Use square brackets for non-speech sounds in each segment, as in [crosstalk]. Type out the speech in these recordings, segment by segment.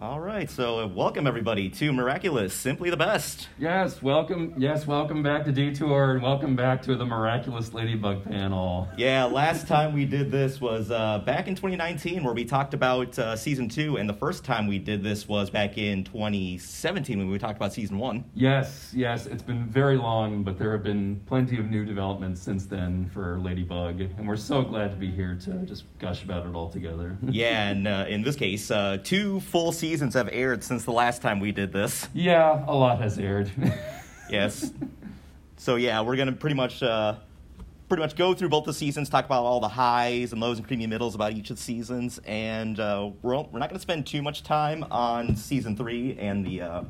All right, so uh, welcome everybody to Miraculous, Simply the Best. Yes, welcome. Yes, welcome back to Detour, and welcome back to the miraculous Ladybug panel. Yeah, last time we did this was uh, back in 2019, where we talked about uh, season two, and the first time we did this was back in 2017 when we talked about season one. Yes, yes, it's been very long, but there have been plenty of new developments since then for Ladybug, and we're so glad to be here to just gush about it all together. [laughs] yeah, and uh, in this case, uh, two full seasons have aired since the last time we did this. Yeah, a lot has aired. [laughs] yes. [laughs] So yeah, we're gonna pretty much uh, pretty much go through both the seasons, talk about all the highs and lows and creamy middles about each of the seasons, and uh, we're we're not gonna spend too much time on season three and the uh,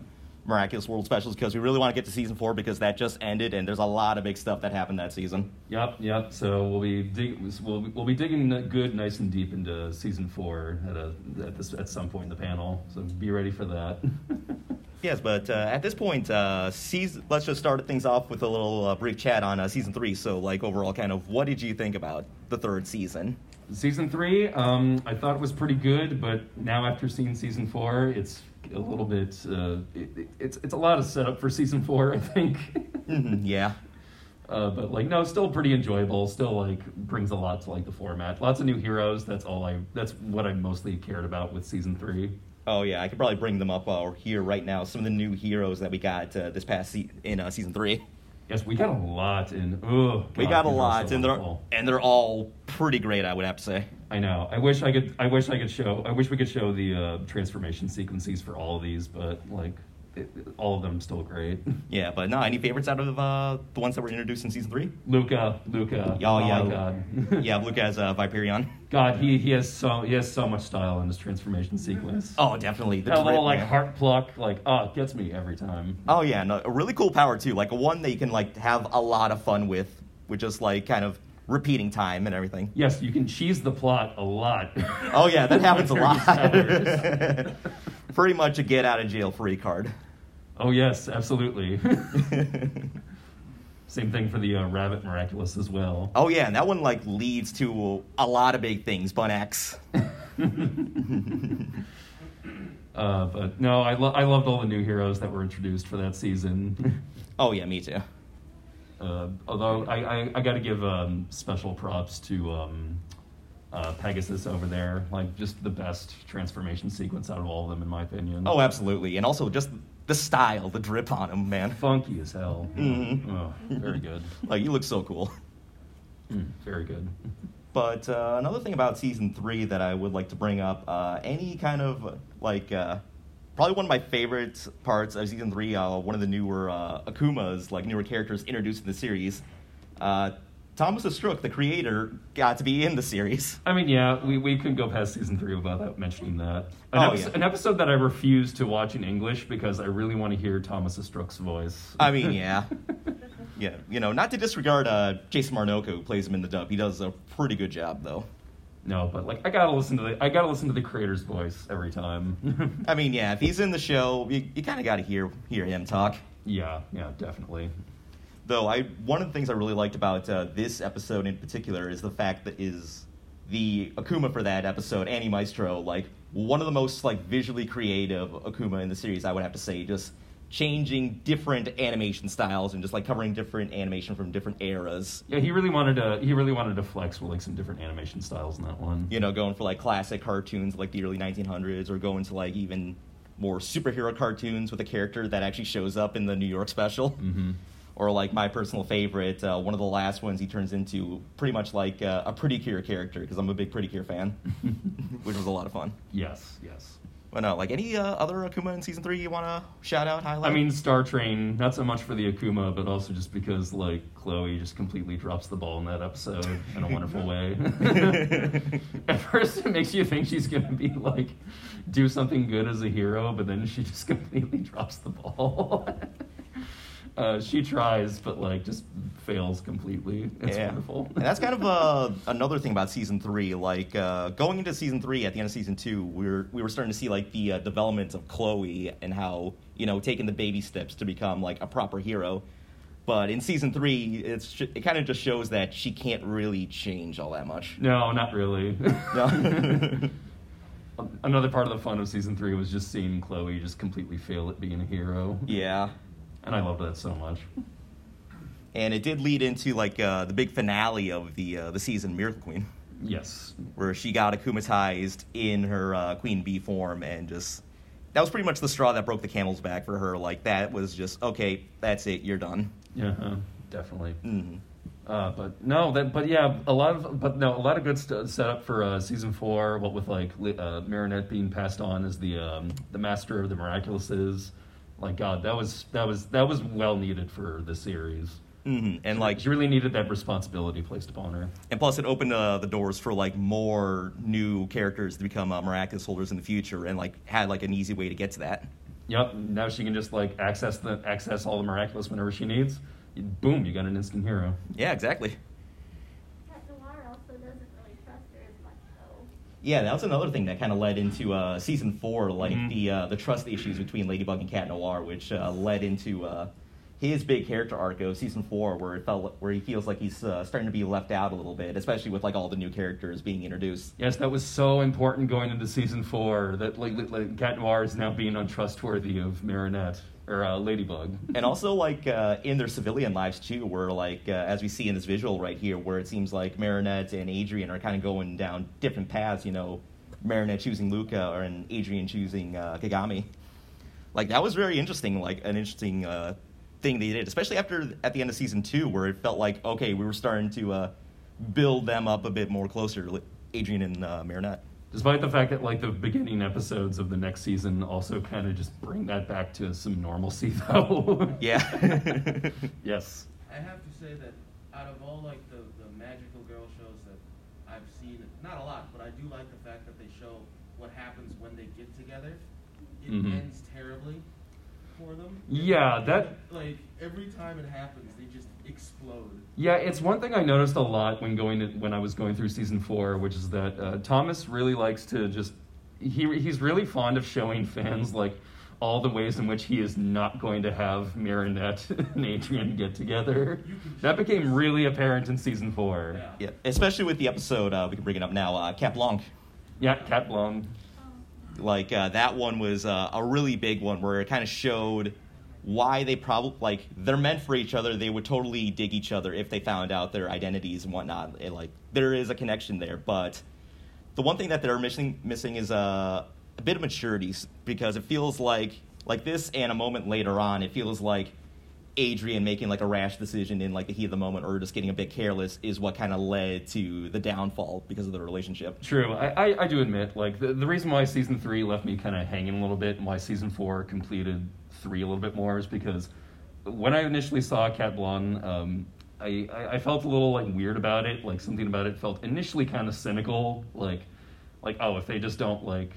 Miraculous World Specials because we really want to get to season four because that just ended and there's a lot of big stuff that happened that season. Yep, yep. So we'll be dig- we'll, we'll be digging good, nice and deep into season four at a at this at some point in the panel. So be ready for that. [laughs] yes, but uh, at this point, uh, season, let's just start things off with a little uh, brief chat on uh, season three. So, like overall, kind of what did you think about the third season? Season three, um, I thought it was pretty good, but now after seeing season four, it's a little bit. Uh, it, it's it's a lot of setup for season four, I think. mm-hmm, yeah. [laughs] Uh, but like no, still pretty enjoyable. Still like brings a lot to like the format. Lots of new heroes. That's all I. That's what I mostly cared about with season three. Oh yeah, I could probably bring them up uh, here right now. Some of the new heroes that we got uh, this past se- in uh, season three. Yes, we got a lot in. Oh, we got a lot, so and they're and they're all pretty great. I would have to say. I know. I wish I could. I wish I could show. I wish we could show the uh, transformation sequences for all of these, but like, it, all of them still great. [laughs] Yeah, but no. Any favorites out of uh, the ones that were introduced in season three? Luka. Luka. Oh, oh yeah. God. [laughs] yeah, Luka as uh, Viperion. God, he, he has so he has so much style in his transformation sequence. Oh, definitely. The that little like man. heart pluck, like oh, gets me every time. Oh yeah, no, a really cool power too. Like a one that you can like have a lot of fun with, with just like kind of repeating time and everything. Yes, you can cheese the plot a lot. [laughs] Oh yeah, that happens a lot. [laughs] Pretty much a get out of jail free card. Oh yes, absolutely. [laughs] Same thing for the uh, Rabbit Miraculous as well. Oh yeah, and that one like leads to a lot of big things. Bunnyx. uh, but no, I lo- I loved all the new heroes that were introduced for that season. oh yeah, me too. Uh, although I, I, I got to give um, special props to um, uh, Pegasus over there, like just the best transformation sequence out of all of them, in my opinion. Oh, absolutely, and also just the style, the drip on him, man. Funky as hell. Mm-hmm. Oh, very good. [laughs] like you look so cool. Mm, very good. But uh, another thing about season three that I would like to bring up, uh, any kind of like uh, probably one of my favorite parts of season three. Uh, one of the newer uh, Akumas, like newer characters introduced in the series. Uh, Thomas Astruc, the creator, got to be in the series. [laughs] I mean, yeah, we, we couldn't go past season three without mentioning that. An, oh, episode, yeah. an episode that I refuse to watch in English because I really want to hear Thomas Astruc's voice. I mean, yeah. [laughs] yeah, you know, not to disregard uh, Jason Marnocha, who plays him in the dub. He does a pretty good job, though. No, but like I gotta listen to the I gotta listen to the creator's voice every time. [laughs] I mean, yeah, if he's in the show, you, you kind of got to hear hear him talk. Yeah, yeah, definitely. Though I one of the things I really liked about uh, this episode in particular is the fact that is the Akuma for that episode, Animaestro, like one of the most like visually creative Akuma in the series. I would have to say, just changing different animation styles and just like covering different animation from different eras. Yeah, he really wanted to he really wanted to flex with like some different animation styles in that one. You know, going for like classic cartoons like the early 1900s or going to like even more superhero cartoons with a character that actually shows up in the New York special. Mm-hmm. Or like my personal favorite, uh, one of the last ones he turns into pretty much like uh, a Pretty Cure character because I'm a big Pretty Cure fan, [laughs] which was a lot of fun. Yes, yes. But no, like any uh, other Akuma in season three you want to shout out, highlight? I mean, Star Train, not so much for the Akuma, but also just because like Chloe just completely drops the ball in that episode in a wonderful way. [laughs] [laughs] At first, it makes you think she's gonna be like do something good as a hero, but then she just completely drops the ball. [laughs] Uh, she tries, but like just fails completely. It's yeah. wonderful. and that's kind of uh, [laughs] another thing about season three. Like uh, going into season three, at the end of season two, we were we were starting to see like the uh, development of Chloe and how you know taking the baby steps to become like a proper hero. But in season three, it's it kind of just shows that she can't really change all that much. No, not really. No. [laughs] another part of the fun of season three was just seeing Chloe just completely fail at being a hero, Yeah. And I loved that so much. And it did lead into like uh, the big finale of the uh, the season, Miracle Queen, Yes, where she got akumatized in her uh, Queen Bee form, and just that was pretty much the straw that broke the camel's back for her. Like that was just okay, that's it, you're done. yeah, uh, definitely. hmm Uh, but no, that but yeah, a lot of but no, a lot of good st- setup for uh, season four. What with like li- uh, Marinette being passed on as the um, the master of the miraculouses. Like God, that was that was that was well needed for the series. hmm And like she really needed that responsibility placed upon her. And plus, it opened uh, the doors for like more new characters to become uh, miraculous holders in the future, and like had like an easy way to get to that. Yep. Now she can just like access the access all the miraculous whenever she needs. Boom, you got an instant hero. Yeah, exactly. Cat Noir also doesn't really trust her as much, though. Yeah, that was another thing that kind of led into uh, season four, like Mhm. the uh, the trust issues between Ladybug and Cat Noir, which uh, led into uh, his big character arc of season four, where it felt where he feels like he's uh, starting to be left out a little bit, especially with like all the new characters being introduced. Yes, that was so important going into season four. That like, like, like Cat Noir is now being untrustworthy of Marinette or uh, Ladybug. and also [laughs] like uh, in their civilian lives too, where like uh, as we see in this visual right here, where it seems like Marinette and Adrien are kind of going down different paths. You know, Marinette choosing Luka, or and Adrien choosing uh, Kagami. Like that was very interesting. Like an interesting uh, thing they did, especially after at the end of season two, where it felt like okay, we were starting to uh, build them up a bit more closer, Adrien and uh, Marinette. Despite the fact that like the beginning episodes of the next season also kind of just bring that back to some normalcy, [laughs] though. Yeah. [laughs] yes. I have to say that out of all like the, the magical girl shows that I've seen, not a lot, but I do like the fact that they show what happens when they get together. It Mhm. ends terribly for them. Yeah, that- like every time it happens, they just explode. Yeah, it's one thing I noticed a lot when going to, when I was going through season four, which is that uh, Thomas really likes to just he he's really fond of showing fans like all the ways in which he is not going to have Marinette [laughs] and Adrien get together. That became really apparent in season four. Yeah. yeah, especially with the episode uh, we can bring it up now, uh, Cat Blanc. Yeah, Cat Blanc. like uh, that one was uh, a really big one where it kind of showed why they probably like they're meant for each other they would totally dig each other if they found out their identities and whatnot it, like there is a connection there but the one thing that they're missing missing is uh, a bit of maturity because it feels like like this and a moment later on it feels like Adrien making like a rash decision in like the heat of the moment or just getting a bit careless is what kind of led to the downfall because of the relationship. True. I, I, I do admit, like, the, the reason why season three left me kind of hanging a little bit and why season four completed three a little bit more is because when I initially saw Cat Blanc, um, I, I, I felt a little, like, weird about it. Like, something about it felt initially kind of cynical. Like, like, oh, if they just don't, like,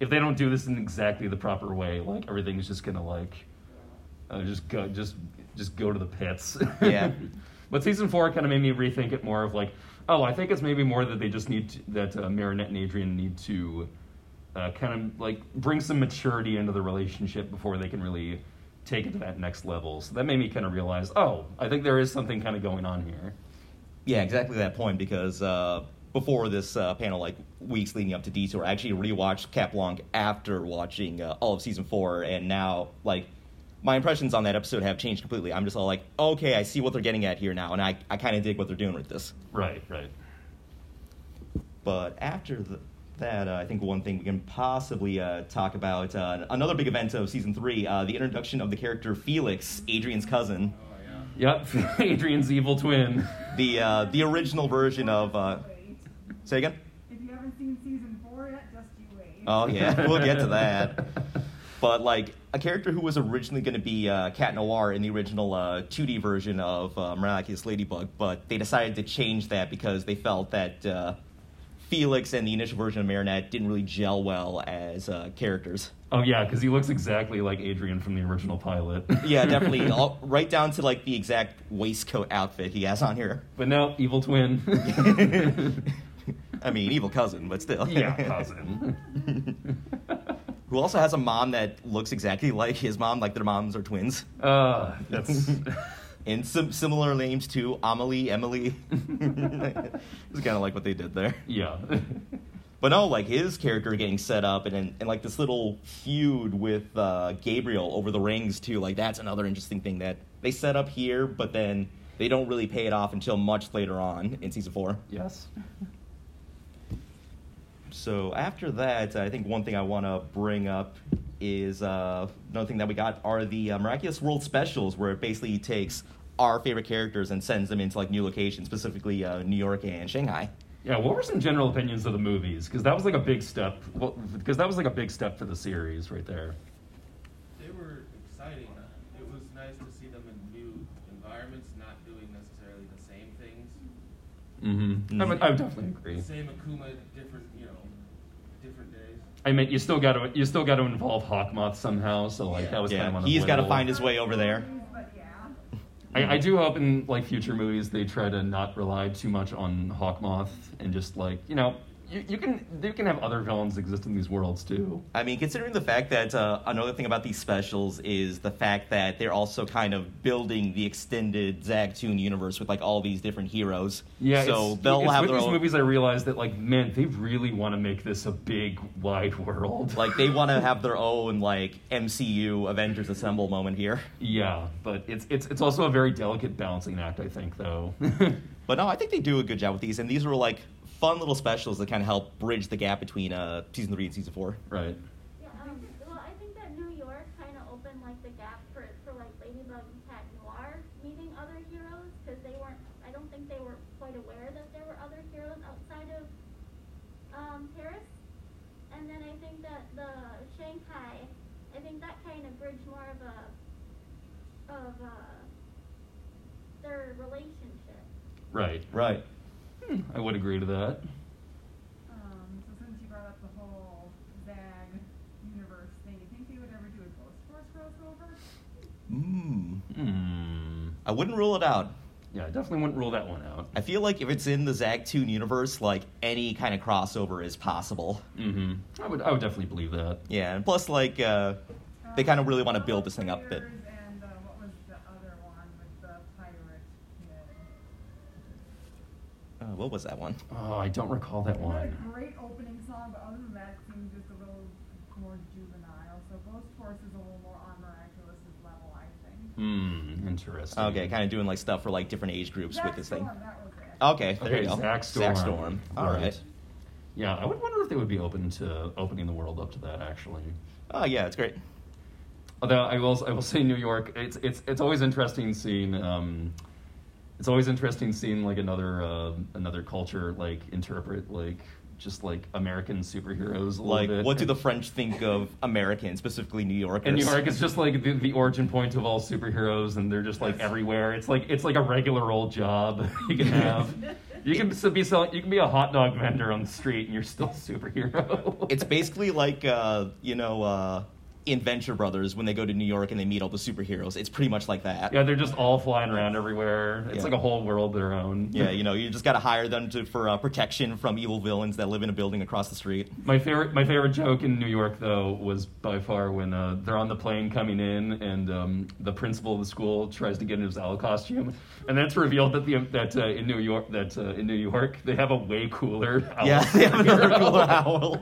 if they don't do this in exactly the proper way, like, everything's just gonna, like, uh, just go, just, just go to the pits. [laughs] Yeah. But season four kind of made me rethink it more of like, oh, I think it's maybe more that they just need to, that uh, Marinette and Adrien need to uh, kind of like bring some maturity into the relationship before they can really take it to that next level. So that made me kind of realize, oh, I think there is something kind of going on here. Yeah, exactly that point. Because uh, before this uh, panel, like weeks leading up to Detour, I actually rewatched Cat Blanc after watching uh, all of season four, and now like my impressions on that episode have changed completely. I'm just all like, okay, I see what they're getting at here now, and I I kind of dig what they're doing with this. Right, right. But after the, that, uh, I think one thing we can possibly uh, talk about uh, another big event of season three, uh, the introduction of the character Felix, Adrien's cousin, Oh yeah. Yep, [laughs] Adrien's evil twin. the uh, the original version of. Uh, say again. If you haven't seen season four yet, just you wait. Oh yeah, [laughs] we'll get to that. But like a character who was originally going to be uh, Cat Noir in the original uh, 2D version of uh, Miraculous Ladybug, but they decided to change that because they felt that uh, Felix and the initial version of Marinette didn't really gel well as uh, characters. Oh yeah, because he looks exactly like Adrien from the original pilot. [laughs] Yeah, definitely, [laughs] all, right down to like the exact waistcoat outfit he has on here. But no, evil twin. [laughs] I mean, evil cousin, but still. yeah, cousin. Who also has a mom that looks exactly like his mom, like their moms are twins. Uh, that's And some similar names to Amelie, Emilie. [laughs] it's kind of like what they did there. yeah. [laughs] But no, like his character getting set up and and, and like this little feud with uh, Gabriel over the rings too. Like that's another interesting thing that they set up here, but then they don't really pay it off until much later on in season four. Yes. So after that, I think one thing I want to bring up is uh, another thing that we got are the uh, Miraculous World specials, where it basically takes our favorite characters and sends them into like new locations, specifically uh, New York and Shanghai. Yeah, what were some general opinions of the movies? Because that was like a big step. Because that was like a big step for the series right there. They were exciting. It was nice to see them in new environments, not doing necessarily the same things. Mm-hmm. I, would, I would definitely agree. Same Akuma, different, you know, different days. I mean, you still got to you still got to involve Hawkmoth somehow. So like Yeah. that was kind of one. Yeah, he's got to find his way over there. I, I do hope in like future movies they try to not rely too much on Hawkmoth and just like you know you, you can you can have other villains exist in these worlds too. I mean, considering the fact that uh, another thing about these specials is the fact that they're also kind of building the extended Zagtoon universe with like all these different heroes. Yeah, so it's, they'll it's have with their these own. movies. I realized that like man, they really want to make this a big wide world. [laughs] Like they want to [laughs] have their own like MCU Avengers Assemble moment here. yeah, but it's it's it's also a very delicate balancing act. I think though. [laughs] But no, I think they do a good job with these, and these were like fun little specials that kind of help bridge the gap between uh, season three and season four. right. Yeah, um, well, I think that New York kind of opened like the gap for, for like Ladybug and Cat Noir meeting other heroes because they weren't. I don't think they were quite aware that there were other heroes outside of um, Paris. And then I think that the Shanghai, I think that kind of bridged more of a of uh, their relationship. Right. Right. Hmm, I would agree to that. Um, so since you brought up the whole Zag universe thing, you think they would ever do a Ghost Force crossover? Mm. Hmm. I wouldn't rule it out. Yeah, I definitely wouldn't rule that one out. I feel like if it's in the Zagtoon universe, like any kind of crossover is possible. Mm-hmm. I would I would definitely believe that. Yeah, and plus, like, uh, they kind of really want to build this thing up. But Players uh, what was that one? Oh, I don't recall that It had one. a great opening song, but other than that, it seemed just a little more juvenile. So Ghost Force is a little more on Miraculous's level, I think. Hmm. Interesting. Okay, kind of doing like stuff for like different age groups with Zack this thing. Storm, that was it. Okay, there Okay, you go. Zak Storm. Zak Storm. All right. Yeah, I would wonder if they would be open to opening the world up to that. Actually, Oh yeah, it's great. although I will I will say New York. It's it's it's always interesting seeing. Um, it's always interesting seeing like another uh, another culture like interpret like just like American superheroes a Like, little bit. what do the French think of Americans, specifically New Yorkers? And New York is just like the, the origin point of all superheroes, and they're just like everywhere. It's like it's like a regular old job [laughs] you can have. [laughs] you can be selling. You can be a hot dog vendor on the street, and you're still a superhero. It's basically like uh, you know, uh, in Venture Brothers when they go to New York and they meet all the superheroes. It's pretty much like that. yeah, they're just all flying around everywhere. It's Yeah. like a whole world of their own. Yeah, [laughs] you know, you just got to hire them to, for uh, protection from evil villains that live in a building across the street. My favorite, my favorite joke in New York though was by far when uh, they're on the plane coming in, and um, the principal of the school tries to get into his owl costume, and that's revealed that the that uh, in New York that uh, in New York they have a way cooler owl. yeah, [laughs] they have another cooler owl.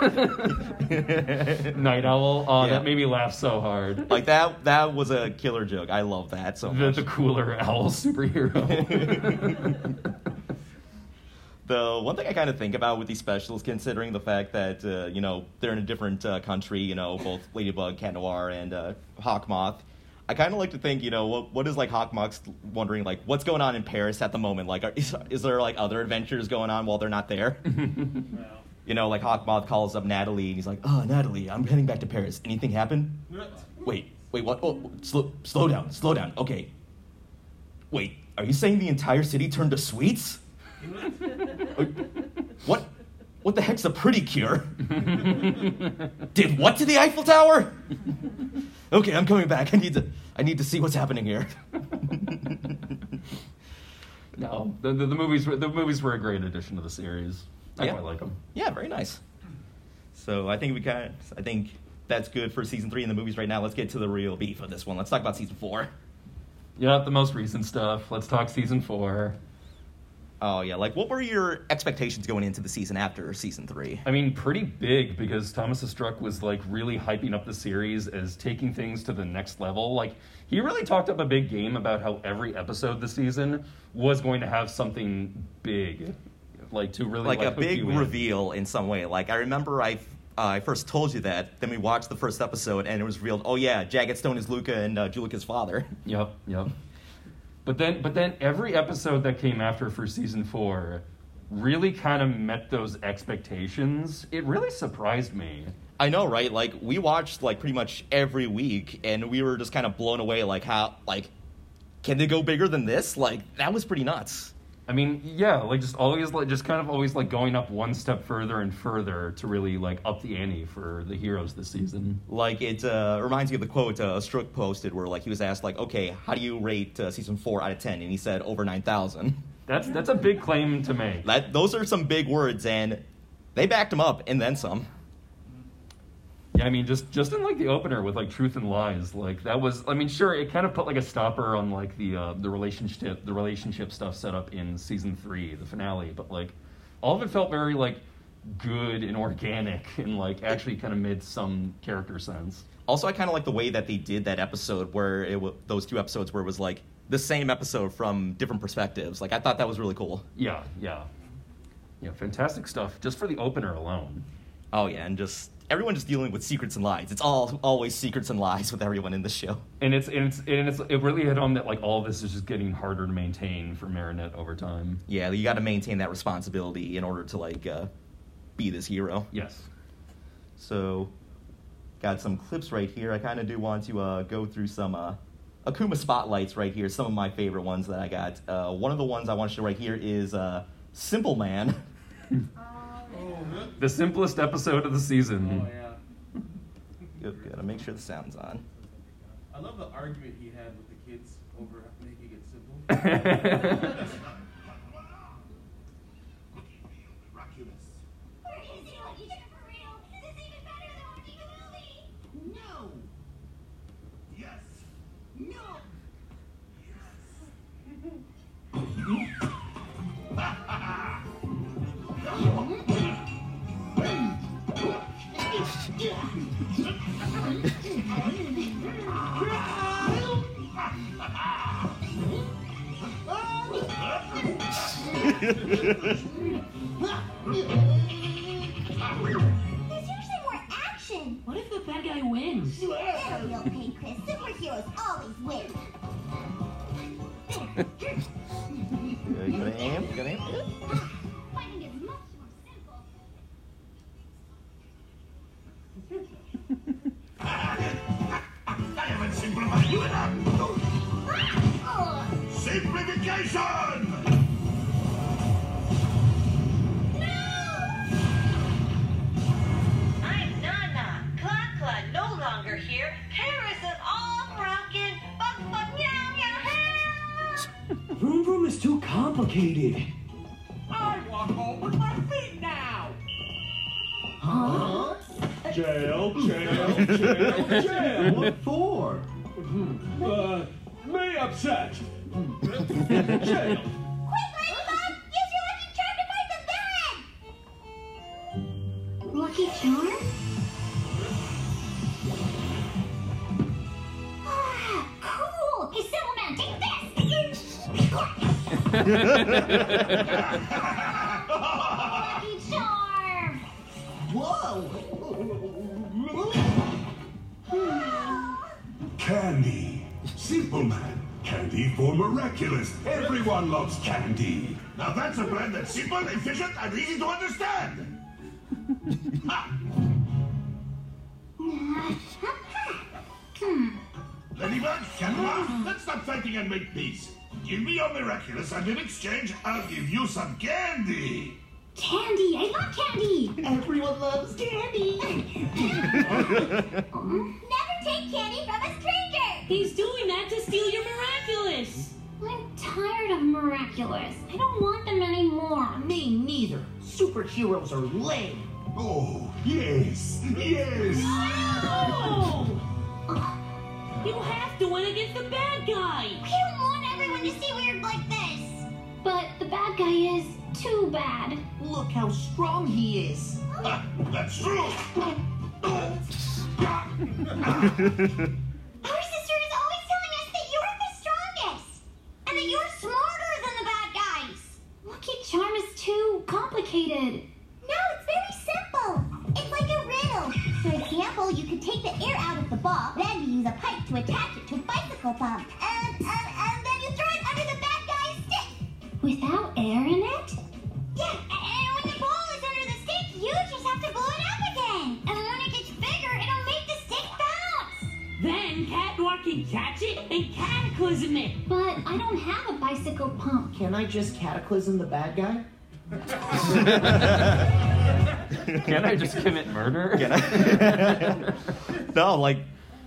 [laughs] Night owl. Oh, Yeah. that made me laugh so hard. [laughs] like that. That was a killer joke. I love that so the, much. the cooler owl [laughs] superhero. [laughs] The one thing I kind of think about with these specials, considering the fact that uh, you know they're in a different uh, country, you know, both Ladybug, Cat Noir, and uh, Hawkmoth. I kind of like to think, you know, what what is like Hawkmoth wondering, like, what's going on in Paris at the moment? Like, are, is, is there like other adventures going on while they're not there? Well, you know, like Hawkmoth calls up Natalie, and he's like, "Oh, Natalie, I'm heading back to Paris. Anything happen?" Wait, wait, what? Oh, slow, slow down, slow down. Okay. Wait, are you saying the entire city turned to sweets? [laughs] What? What the heck's a pretty cure? [laughs] Did what to the Eiffel Tower? [laughs] okay, I'm coming back. I need to. I need to see what's happening here. no, the, the, the movies the movies were a great addition to the series. I Yeah. quite like them. yeah, very nice. So I think we kind of. I think that's good for season three in the movies right now. Let's get to the real beef of this one. Let's talk about season four. Yeah, the most recent stuff. Let's talk season four. Oh yeah, like what were your expectations going into the season after season three? I mean, pretty big because Thomas Astruc was like really hyping up the series as taking things to the next level. Like he really talked up a big game about how every episode this season was going to have something big, like to really like, like, a big you in. reveal in some way. Like I remember I uh, I first told you that. Then we watched the first episode and it was revealed. Oh yeah, Jagged Stone is Luka and uh, Juleka's father. [laughs] Yep, yep. But then, but then every episode that came after for season four really kind of met those expectations. It really surprised me. I know, right? Like we watched like pretty much every week, and we were just kind of blown away. Like how like can they go bigger than this? Like that was pretty nuts. I mean, yeah, like just always like just kind of always like going up one step further and further to really like up the ante for the heroes this season. Like it uh, reminds me of the quote uh, Astruc posted, where like he was asked like, okay, how do you rate uh, season four out of ten? And he said over nine thousand. [laughs] That's that's a big claim to make. That those are some big words, and they backed him up and then some. Yeah, I mean, just just in like the opener with like truth and lies, like that was. I mean, sure, it kind of put like a stopper on like the uh, the relationship the relationship stuff set up in season three, the finale. But like, all of it felt very like good and organic and like actually kind of made some character sense. Also, I kind of like the way that they did that episode, where it w- those two episodes where it was like the same episode from different perspectives. Like I thought that was really cool. Yeah, yeah, yeah. Fantastic stuff just for the opener alone. Oh yeah, and just everyone just dealing with secrets and lies. It's all always secrets and lies with everyone in the show. And it's and it's and it's it really hit home that like all this is just getting harder to maintain for Marinette over time. Yeah, you got to maintain that responsibility in order to like uh, be this hero. Yes. So, got some clips right here. I kind of do want to uh, go through some uh, Akuma spotlights right here. Some of my favorite ones that I got. Uh, one of the ones I want to show right here is uh, Simple Man. [laughs] [laughs] The simplest episode of the season. oh yeah. [laughs] Good, Gotta make sure the sound's on. I love the argument he had with the kids over making it simple. [laughs] There's usually more action. What if the bad guy wins? It'll be okay, Chris. Superheroes always win. [laughs] You gonna aim? You gonna aim? Give me your miraculous, and in exchange, I'll give you some candy. Candy! I love candy! Everyone loves candy. [laughs] Never take candy from a stranger! He's doing that to steal your miraculous. I'm tired of miraculous. I don't want them anymore. Me neither. Superheroes are lame. Oh, yes, yes. No! You have to win against the bad guy. I don't want to see weird like this. But the bad guy is too bad. Look how strong he is. Ah, [laughs] that's true. [laughs] Our sister is always telling us that you're the strongest. And that you're smarter than the bad guys. Lucky Charm is too complicated. No, it's very simple. It's like a riddle. For example, you could take the air out of the ball, then you use a pipe to attach it to a bicycle pump. Just cataclysm the bad guy? [laughs] Can I just commit murder? Can I? [laughs] no, like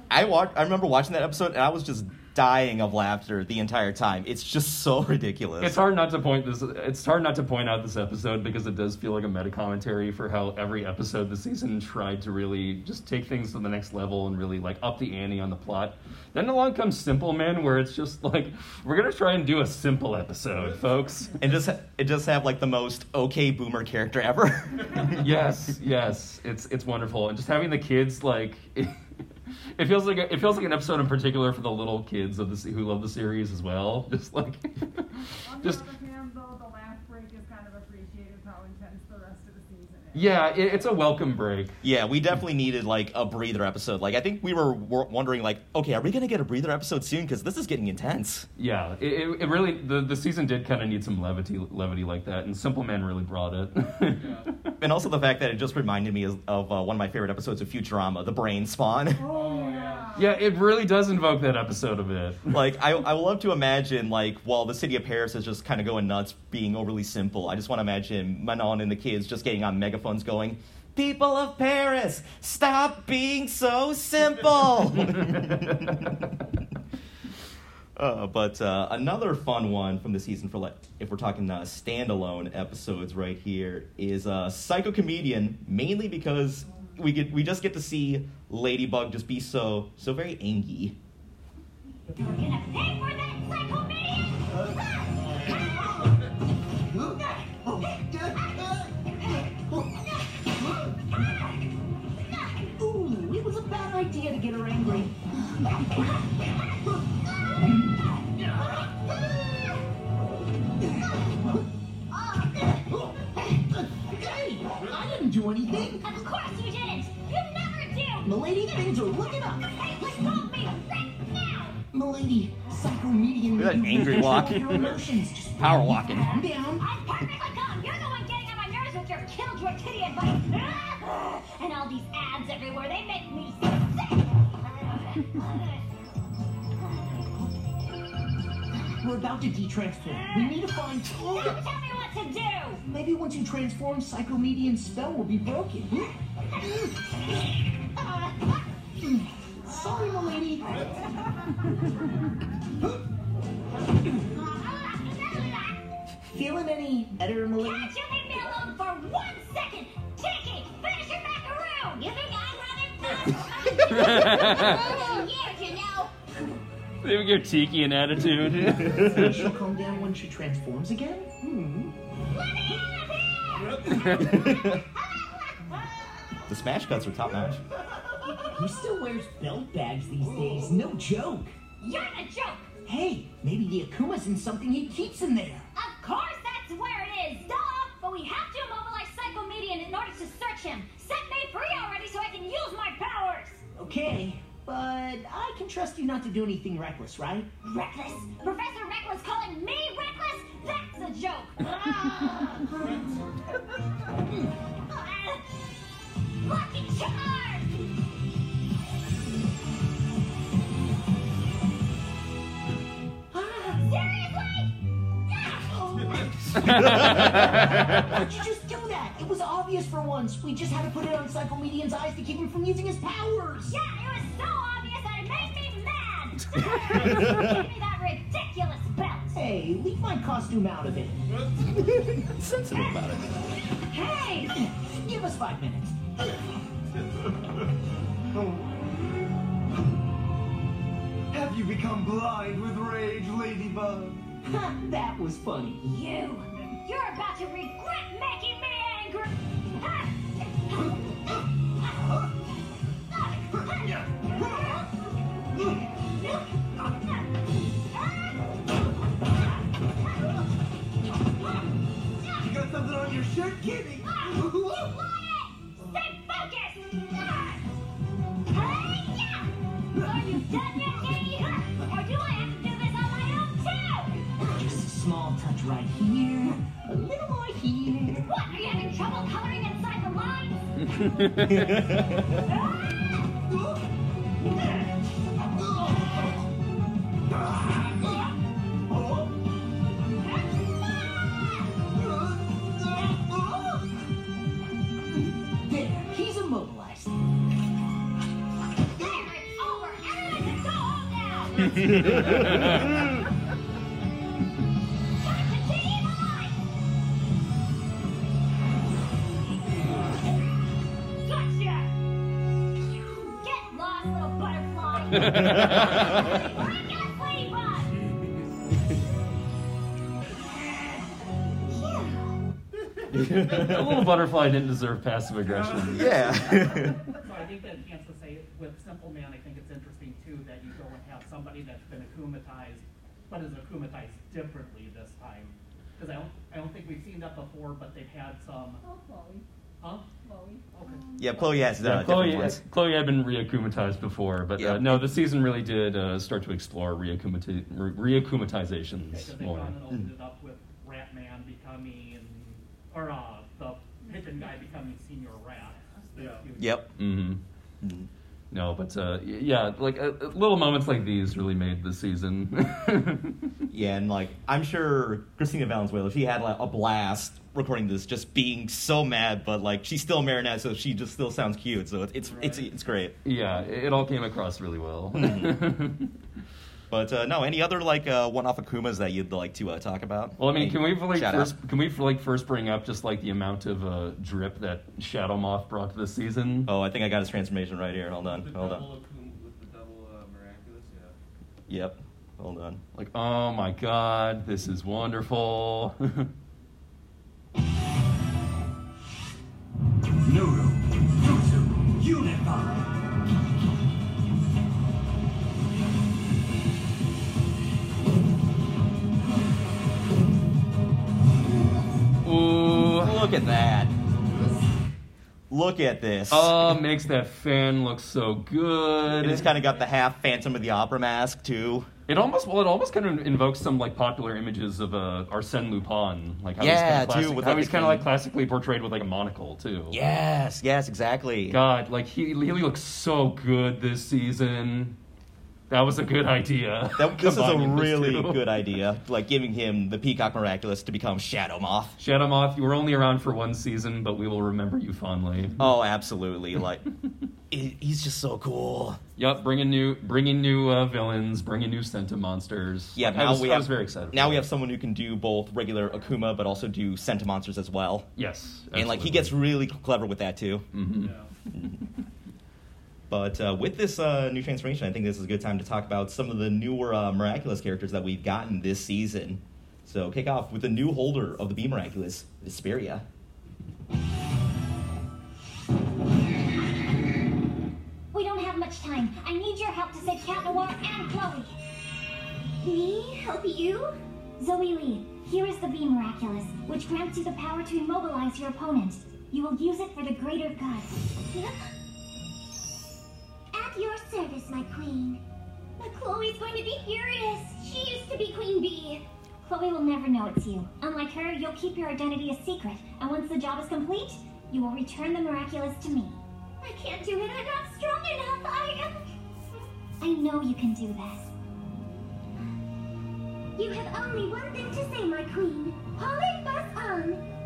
I watched. I remember watching that episode, and I was just dying of laughter the entire time. It's just so [laughs] ridiculous. It's hard not to point this. It's hard not to point out this episode because it does feel like a meta commentary for how every episode this season tried to really just take things to the next level and really like up the ante on the plot. Then along comes Simple Man, where it's just like we're gonna try and do a simple episode, folks. and just it just have like the most okay boomer character ever. [laughs] yes, yes, it's it's wonderful, and just having the kids like. [laughs] [laughs] It, feels like a, it feels like an episode in particular for the little kids of the who love the series as well. [laughs] Just like, just the hand, though, the laugh break is kind of appreciated how intense the rest of the season is. yeah, it, it's a welcome break. yeah, we definitely needed like a breather episode. Like I think we were wor- wondering like, okay, are we gonna get a breather episode soon? Because this is getting intense. Yeah, it, it, it really the, the season did kind of need some levity levity like that, and Simple Man really brought it. [laughs] And also the fact that it just reminded me of, of uh, one of my favorite episodes of Futurama, the Brain Spawn. Oh, [laughs] yeah. yeah, it really does invoke that episode a bit. [laughs] like I, I love to imagine like while the city of Paris is just kind of going nuts, being overly simple. I just want to imagine Manon and the kids just getting on megaphones, going, "People of Paris, stop being so simple." [laughs] Uh, but uh, another fun one from the season for like if we're talking uh, standalone episodes right here is uh, Psycho Comedian mainly because we get we just get to see Ladybug just be so so very psychomedian! Ooh, it was a bad idea to get her angry. Do! Milady, things are looking up. Hey, let go me right now! Milady, psychomedian. Look at that angry walk. Your emotions. Just [laughs] Power walking. calm down. I'm perfectly calm! You're the one getting on my nerves with your killjoy titty advice! [laughs] And all these ads everywhere, they make me sick! We're about to detransform. We need to find. [laughs] Don't tell me what to do! Maybe once you transform, psychomedian's spell will be broken. Sorry, milady. [laughs] Feeling any better, milady? Can't you leave me alone for one second? Tikki, finish your macaroon! You think I'm running fast? [laughs] years, you know! They give Tikki an attitude. Think she'll [laughs] calm down when she transforms again? Hmm. Let me out of here! The smash cuts are top notch. Who still wears belt bags these days? No joke. You're the joke! Hey, maybe the Akuma's in something he keeps in there. Of course that's where it is! Duh! But we have to immobilize Psychomedian in order to search him! Set me free already so I can use my powers! Okay, but I can trust you not to do anything reckless, right? Reckless? Professor Reckless calling me reckless? That's a joke! [laughs] Ah. [laughs] Lucky Charm! How'd [laughs] you just do that? It was obvious for once. We just had to put it on Psychomedian's eyes to keep him from using his powers. Yeah, it was so obvious that it made me mad! [laughs] Give me that ridiculous belt! Hey, leave my costume out of it. Sensitive about it. Hey! [clears throat] Give us five minutes. [laughs] Have you become blind with rage, Ladybug? Ha, [laughs] that was funny. You! You're about to regret making me angry! You got something on your shirt, kitty? Stay focused! Are you done yet, right here, a little more here. What? Are you having trouble coloring inside the lines? There, he's immobilized. There, it's over. Everyone can go home now. [laughs] a little butterfly didn't deserve passive aggression. Yeah. So [laughs] I think that Chance to say with Simple Man, I think it's interesting too that you go and have somebody that's been akumatized, but is akumatized differently this time. Because I don't, I don't think we've seen that before, but they've had some, Oh, Chloe. Huh? Chloe. Okay. yeah, Chloe has uh, Yeah, Chloe, ones. Chloe had been reakumatized before, but Yeah. uh, no, the season really did uh, start to explore reakumati- re- reakumatizations Because they've more. and opened it up with Rat Man becoming, or uh, the Pippin guy becoming Senior Rat. Yeah. Yep. hmm No, but uh, yeah, like uh, uh, little moments like these really made the season. [laughs] Yeah, and like I'm sure Cristina Valenzuela, she had like a blast recording this, just being so mad, but like she's still Marinette, so she just still sounds cute. So it's it's it's, Right. it's great. yeah, it it all came across really well. [laughs] But uh, no, any other like uh, one-off Akumas that you'd like to uh, talk about? Well, I mean, can we like shout first outs? can we like first bring up just like the amount of uh, drip that Shadow Moth brought to the season? Oh, I think I got his transformation right here. Hold on, With the hold double on. Akum- with the double uh, miraculous, yeah. Yep, hold on. Like, oh my god, this is wonderful. Nooroo, Duusu, Unify. Look at that. Look at this. Oh, makes that fan look so good. it's kind of got the half Phantom of the Opera mask too. It almost well, it almost kind of invokes some like popular images of uh, Arsène Lupin, like how Yeah, he's too, kind of with, how like, he's kind of like classically portrayed with like a monocle too. Yes, yes, exactly. God, like he he looks so good this season. That was a good idea. [laughs] That, this is a really good idea, like giving him the Peacock Miraculous to become Shadow Moth. Shadow Moth, you were only around for one season, but we will remember you fondly. Oh, absolutely! Like, [laughs] he- he's just so cool. Yep, bringing new, bringing new uh, villains, bringing new Senta monsters. Yeah, Like, now I was, we I have was very excited. Now we that. have someone who can do both regular Akuma, but also do Sentimonsters as well. yes, absolutely. And like he gets really clever with that too. Mhm. Yeah. [laughs] But uh, with this uh, new transformation, I think this is a good time to talk about some of the newer uh, miraculous characters that we've gotten this season. So kick off with the new holder of the Bee Miraculous, Vesperia. We don't have much time. I need your help to save Cat Noir and Chloe. Me? Help you? Zoe Lee, here is the Bee Miraculous, which grants you the power to immobilize your opponent. You will use it for the greater good. [gasps] [gasps] [gasps] At your service, my queen. But Chloe's going to be furious. She used to be Queen Bee. Chloe will never know it's you. Unlike her, you'll keep your identity a secret, and once the job is complete, you will return the miraculous to me. I can't do it. I'm not strong enough. I am. I know you can do this. You have only one thing to say, my queen. Pollen buzz on.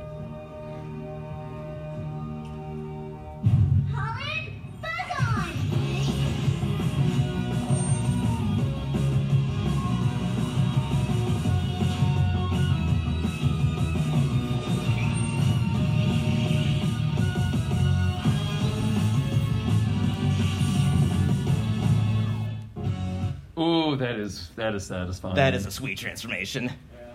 That is that is satisfying. That is a sweet transformation. Yeah.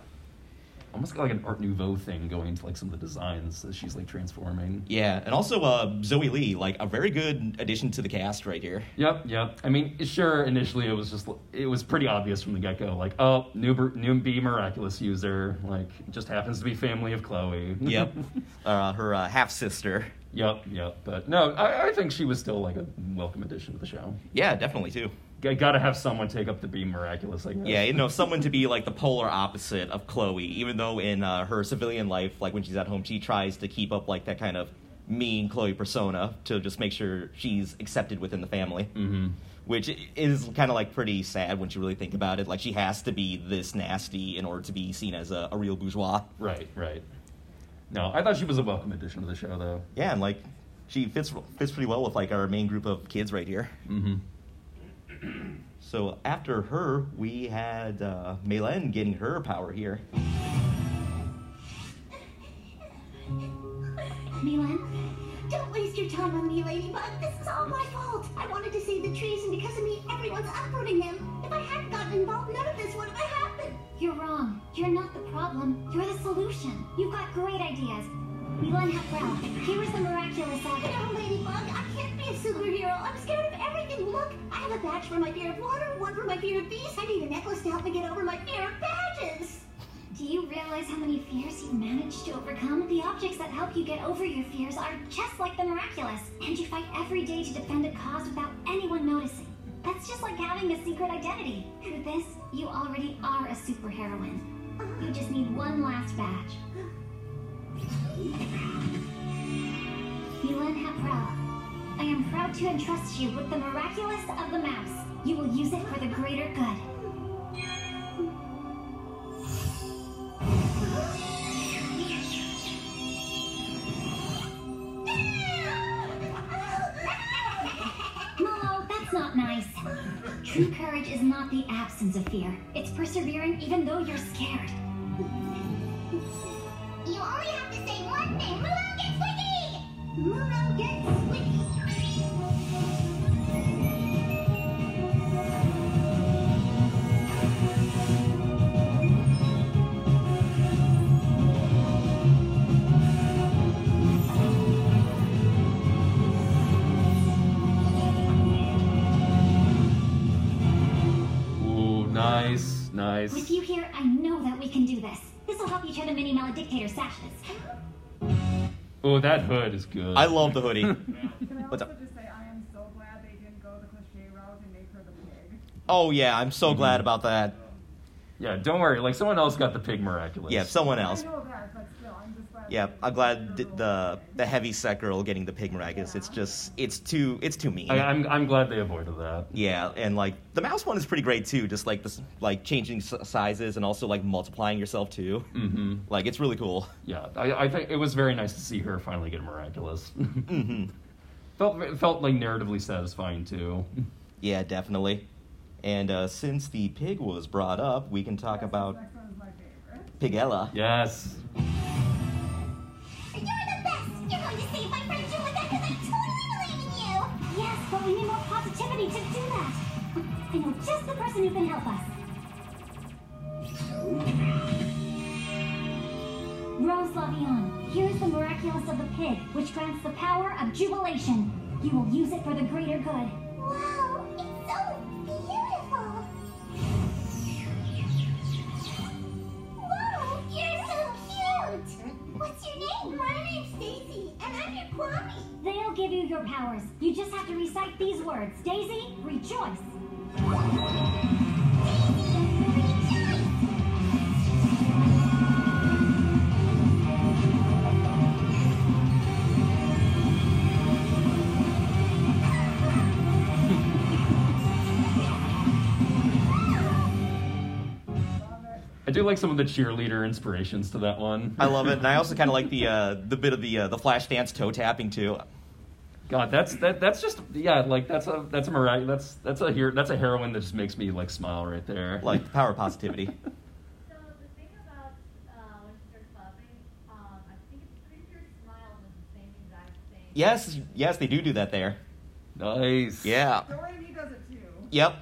almost like an Art Nouveau thing going into like some of the designs as she's like transforming. Yeah, and also uh, Zoe Lee, like a very good addition to the cast right here. Yep, yep. I mean, sure. Initially, it was just it was pretty obvious from the get go. Like, oh, new new Bee miraculous user. Like, just happens to be family of Chloe. [laughs] Yep, uh, her uh, half sister. Yep, yep. But no, I, I think she was still like a welcome addition to the show. Yeah, definitely too. G- gotta have someone take up the Bee miraculous. I guess. Yeah, you know, someone to be like the polar opposite of Chloe. Even though in uh, her civilian life, like when she's at home, she tries to keep up like that kind of mean Chloe persona to just make sure she's accepted within the family. Mm-hmm. Which is kind of like pretty sad when you really think about it. Like she has to be this nasty in order to be seen as a, a real bourgeois. Right, right. No, I thought she was a welcome addition to the show, though. Yeah, and like she fits fits pretty well with like our main group of kids right here. Mm-hmm. So after her, we had uh, Mylène getting her power here. Mylène, don't waste your time on me, Ladybug. This is all my fault. I wanted to save the trees, and because of me, everyone's uprooting them. If I hadn't gotten involved, none of this would have happened. You're wrong. You're not the problem. You're the solution. You've got great ideas. Mylène Haprèle, here is the miraculous of oh, No, Ladybug, I can't be a superhero. I'm scared of everything. Look, I have a badge for my fear of water, one for my fear of bees. I need a necklace to help me get over my fear of badges. Do you realize how many fears you've managed to overcome? The objects that help you get over your fears are just like the miraculous. And you fight every day to defend a cause without anyone noticing. That's just like having a secret identity. Through this, you already are a superheroine. You just need one last badge. [gasps] [gasps] [gasps] Mylène Haprèle, I am proud to entrust you with the miraculous of the mouse. You will use it for the greater good. True courage is not the absence of fear. It's persevering even though you're scared. You only have to say one thing. Mulan gets wiki! Mulan gets. Ooh, nice, nice. With you here, I know that we can do this. This will help you turn the mini mallet dictator sashes. [gasps] Oh, that hood is good. I love the hoodie. [laughs] Can I [laughs] What's up? just say I am so glad they didn't go the cliche route and make her the pig. Oh yeah, I'm so glad mm-hmm. about that. Yeah, don't worry. Like someone else got the pig miraculous. Yeah, someone else. I know that, Yeah, I'm glad the the, the heavy set girl getting the pig miraculous. It's just it's too it's too mean. I, I'm I'm glad they avoided that. Yeah, and like the mouse one is pretty great too. Just like this, like changing s- sizes and also like multiplying yourself too. Mm-hmm. Like it's really cool. Yeah, I, I think it was very nice to see her finally get a miraculous. [laughs] hmm felt felt like narratively satisfying too. Yeah, definitely. And uh, since the pig was brought up, we can talk This about next one is my favorite. Pigella. Yes. You're the best! You're going to save my friend Juleka because I totally believe in you! Yes, but we need more positivity to do that. I know just the person who can help us. Rose Lavillant, here is the miraculous of the pig, which grants the power of jubilation. You will use it for the greater good. Your powers. You just have to recite these words. Daizzi, rejoice. I do like some of the cheerleader inspirations to that one. I love it, and I also kind of like the uh, the bit of the uh, the flash dance toe tapping too. God, that's that that's just yeah, like that's a that's a mirac- that's that's a hero that's a heroine that just makes me like smile right there. Like the power of positivity. [laughs] So the thing about uh, when she starts clapping, um, I think it's pretty sure Smile does the same exact thing. Yes, yes, they do do that there. nice. Yeah. Doremi does it too. Yep.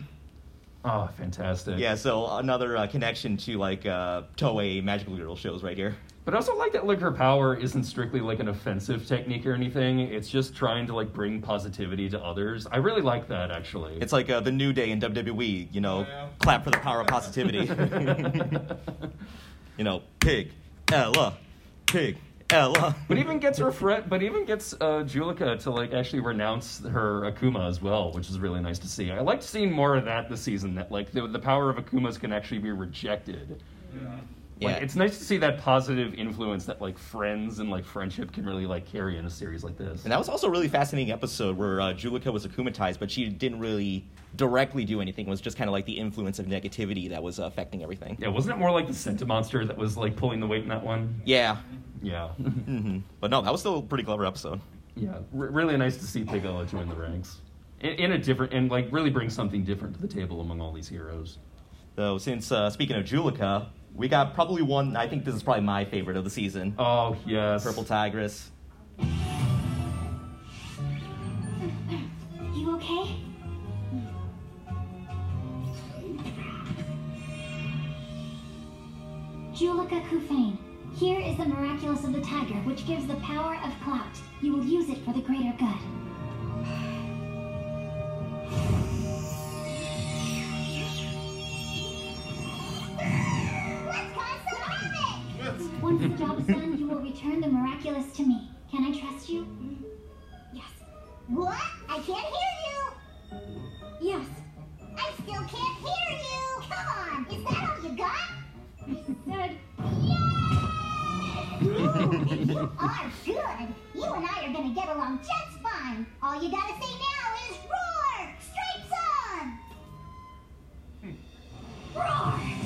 Oh, fantastic. Yeah, so another uh, connection to like uh, Toei Magical Girl shows right here. But I also like that like her power isn't strictly like an offensive technique or anything. It's just trying to like bring positivity to others. I really like that actually. It's like uh, the New Day in WWE. You know, clap for the power of positivity. [laughs] you know, pig, Ella, pig, Ella. But even gets her friend, but even gets uh, Juleka to like actually renounce her Akuma as well, which is really nice to see. I liked seeing more of that this season. That like the, the power of Akumas can actually be rejected. Like, Yeah. it's nice to see that positive influence that like friends and like friendship can really like carry in a series like this. And that was also a really fascinating episode where uh, Juleka was akumatized, but she didn't really directly do anything. It was just kind of like the influence of negativity that was uh, affecting everything. Yeah, wasn't it more like the Senta monster that was like pulling the weight in that one? Yeah. Yeah. [laughs] hmm But no, that was still a pretty clever episode. Yeah, r- really nice to see Pigella join the ranks. In, in a different, and like really bring something different to the table among all these heroes. So since uh, speaking of Juleka, we got probably one. I think this is probably my favorite of the season. Oh yes, Purple Tigress. You okay? Juleka Couffaine. Here is the miraculous of the tiger, which gives the power of clout. You will use it for the greater good. Return the miraculous to me. Can I trust you? Yes. What? I can't hear you. Yes. I still can't hear you. Come on. Is that all you got? Said Ooh, [laughs] you are good. You and I are gonna get along just fine. All you gotta say now is roar. Stripes on. Hmm. Roar.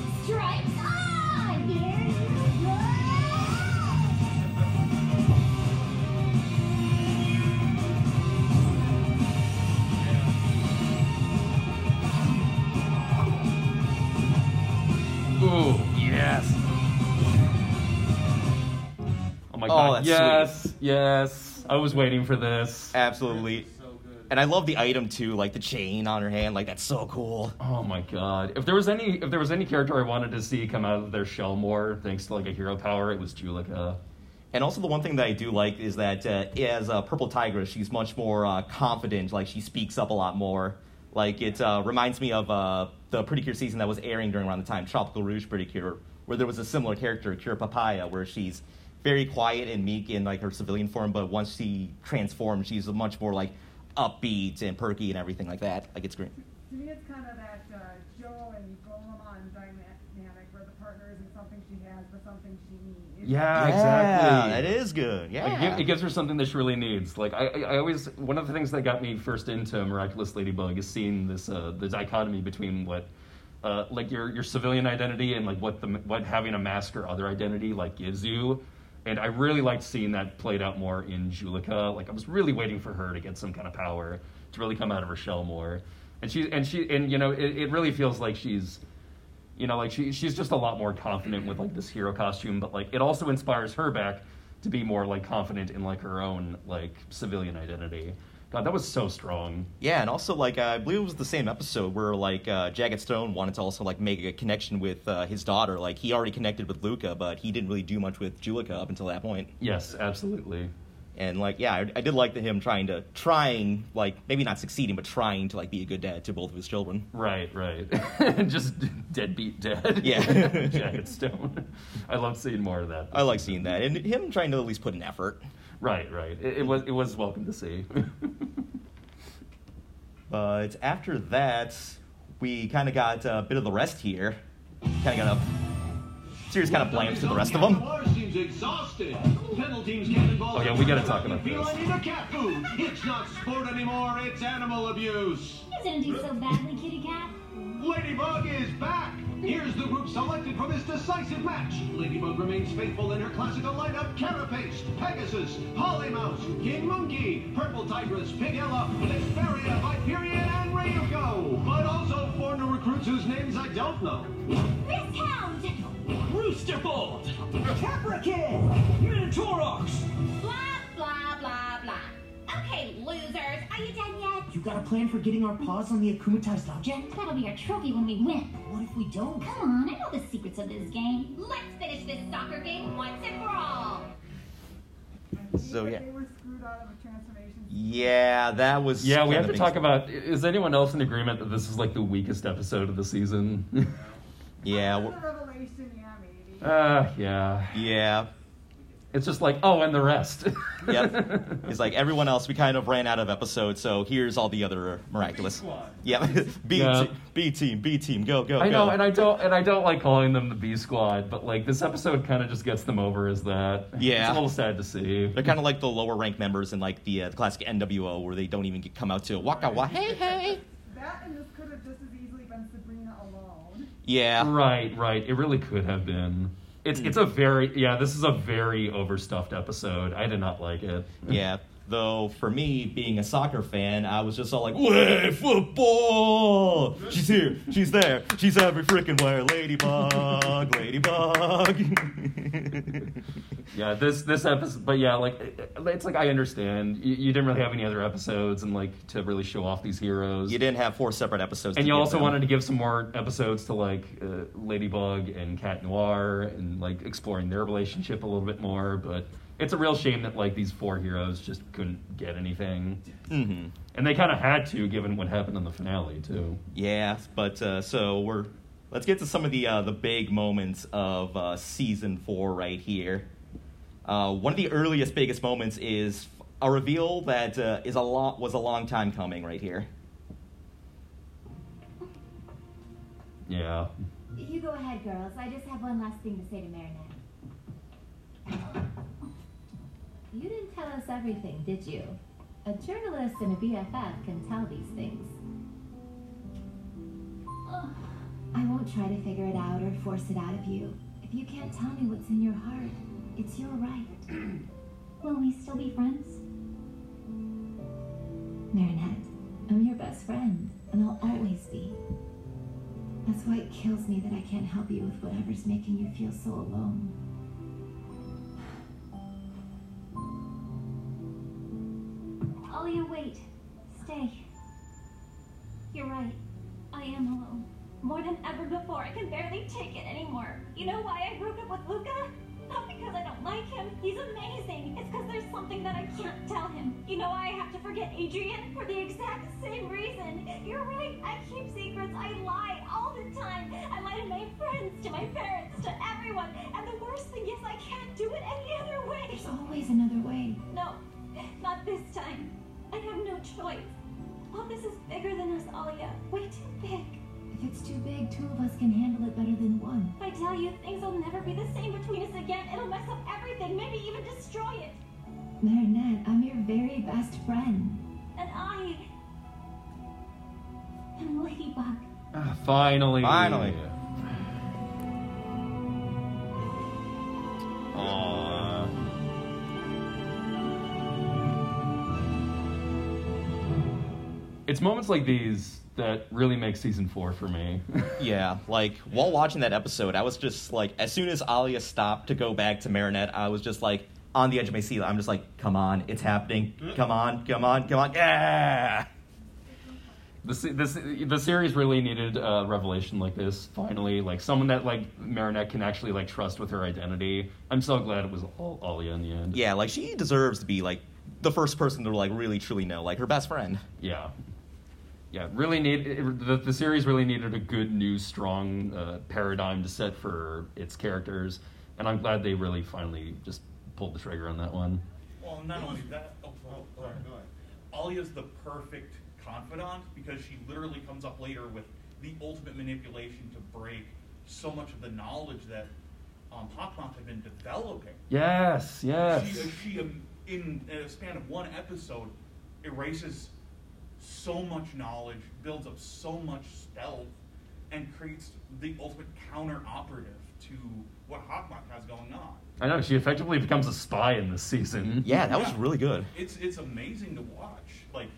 Oh my Oh, god, that's yes, yes. I was waiting for this. Absolutely. And I love the item too, like the chain on her hand. Like that's so cool. Oh my god. If there was any if there was any character I wanted to see come out of their shell more, thanks to like a hero power, it was Juleka. And also the one thing that I do like is that uh, as a Purple Tigress, she's much more uh, confident. Like she speaks up a lot more. Like it uh, reminds me of uh, the Pretty Cure season that was airing during around the time Tropical Rouge Pretty Cure, where there was a similar character, Cure Papaya, where she's very quiet and meek in like her civilian form, but once she transforms, she's much more like upbeat and perky and everything like that. Like it's great. To me, it's kind of that uh, Joe and Gomamon dynamic where the partner isn't something she has, but something she needs. Yeah, Yeah, exactly. that is good. Yeah. Like, it, it gives her something that she really needs. Like I, I, I always one of the things that got me first into Miraculous Ladybug is seeing this uh, the dichotomy between what uh, like your your civilian identity and like what the what having a mask or other identity like gives you. And I really liked seeing that played out more in Juleka. Like I was really waiting for her to get some kind of power to really come out of her shell more. And she and she and you know it, it really feels like she's you know, like she she's just a lot more confident with like this hero costume, but like it also inspires her back to be more like confident in like her own like civilian identity. God, that was so strong. Yeah, and also like I believe it was the same episode where like uh, Jagged Stone wanted to also like make a connection with uh, his daughter. Like he already connected with Luka, but he didn't really do much with Juleka up until that point. Yes, absolutely. And like yeah, I, I did like the him trying to trying like maybe not succeeding, but trying to like be a good dad to both of his children. Right, right. [laughs] just deadbeat dad. Yeah. [laughs] Jagged [laughs] Stone. I love seeing more of that. I like seeing that, and him trying to at least put an effort. Right, right. It, it was it was welcome to see. [laughs] But after that, we kind of got a bit of the rest here. Kind of got a series kind of bland to the rest of them. Seems exhausted. Penal teams cannonball. Oh, yeah, we gotta talk about Feel this. I need a cat food. It's not sport anymore. It's animal abuse. You didn't do so badly, kitty cat. Ladybug is back. Here's the group selected for this decisive match. Ladybug remains faithful in her classical lineup: Carapace, Pegasus, Polymouse, King Monkey, Purple Tigress, Pigella, Hesperia, Viperion, and Ryuko. But also four new recruits whose names I don't know. Wristhound. Roosterbolt! Caprikid. Minotaurox! Blah, blah, blah, blah. Okay, losers, are you done yet? You got a plan for getting our paws on the akumatized object? That'll be our trophy when we win. What if we don't? Come on, I know the secrets of this game. Let's finish this soccer game once and for all. So yeah, They were screwed out of a transformation. yeah, that was. Yeah, we have to talk about. Is anyone else in agreement that this is like the weakest episode of the season? [laughs] Yeah, After w- the revelation, yeah, maybe. uh, yeah. yeah. It's just like, oh, and the rest. [laughs] Yep. It's like everyone else, we kind of ran out of episodes, so here's all the other miraculous. Squad. Yeah, [laughs] B, Yeah. Te- B team, B team, go, go, I go. know, and I don't, and I don't like calling them the B Squad, but like this episode kind of just gets them over as that. Yeah. it's a little sad to see. They're kind of like the lower ranked members in like the, uh, the classic NWO, where they don't even get, come out to waka wa hey hey. That and this could have just as easily been Sabrina alone. Yeah, Right, right. It really could have been. It's Hmm. it's a very yeah. This is a very overstuffed episode. I did not like it. yeah. Though for me, being a soccer fan, I was just all like, "Way football! She's here, she's there, she's every freaking where, ladybug, ladybug." [laughs] Yeah, this this episode, but yeah, like it- it's like I understand you, you didn't really have any other episodes and like to really show off these heroes. you didn't have four separate episodes, and you also them. wanted to give some more episodes to like uh, Ladybug and Cat Noir and like exploring their relationship a little bit more. But it's a real shame that like these four heroes just couldn't get anything, Mhm. and they kind of had to given what happened in the finale too. Yeah, but uh, so we're let's get to some of the uh, the big moments of uh, season four right here. Uh, one of the earliest, biggest moments is a reveal that uh, is a lot was a long time coming right here. Yeah. You go ahead, girls. I just have one last thing to say to Marinette. [laughs] You didn't tell us everything, did you? A journalist and a BFF can tell these things. Ugh. I won't try to figure it out or force it out of you. If you can't tell me what's in your heart, it's your right. [clears throat] Will we still be friends? Marinette, I'm your best friend, and I'll always be. That's why it kills me that I can't help you with whatever's making you feel so alone. Alya, wait. Stay. You're right. I am alone. More than ever before. I can barely take it anymore. You know why I broke up with Luka? Not because I don't like him. He's amazing. It's because there's something that I can't tell him. You know why I have to forget Adrien? For the exact same reason. You're right. I keep secrets. I lie all the time. I lie to my friends, to my parents, to everyone. And the worst thing is I can't do it any other way. There's always another way. No, not this time. I have no choice. All this is bigger than us, Alya. Way too big. If it's too big, two of us can handle it better than one. I tell you, things will never be the same between us again. It'll mess up everything, maybe even destroy it. Marinette, I'm your very best friend. And I am Ladybug. Ah, finally. Finally. Aww. It's moments like these that really make season four for me. [laughs] Yeah, like while watching that episode, I was just like, as soon as Alya stopped to go back to Marinette, I was just like on the edge of my seat. I'm just like, come on, it's happening. Come on, come on, come on. Yeah. The, the series really needed a revelation like this. Finally, like someone that like Marinette can actually like trust with her identity. I'm so glad it was all Alya in the end. Yeah, like she deserves to be like the first person to like really truly know, like her best friend. Yeah. Yeah, really need it, the, the series really needed a good new strong uh, paradigm to set for its characters, and I'm glad they really finally just pulled the trigger on that one. Well, not only that, oh, oh, sorry. go ahead. Alya's the perfect confidant because she literally comes up later with the ultimate manipulation to break so much of the knowledge that um, Hawkmoth had been developing. Yes, yes. She, she um, in a span of one episode, erases so much knowledge, builds up so much stealth, and creates the ultimate counter operative to what Hawkmoth has going on. I know she effectively becomes a spy in this season. Mm-hmm. Yeah, that was really good. It's it's amazing to watch. Like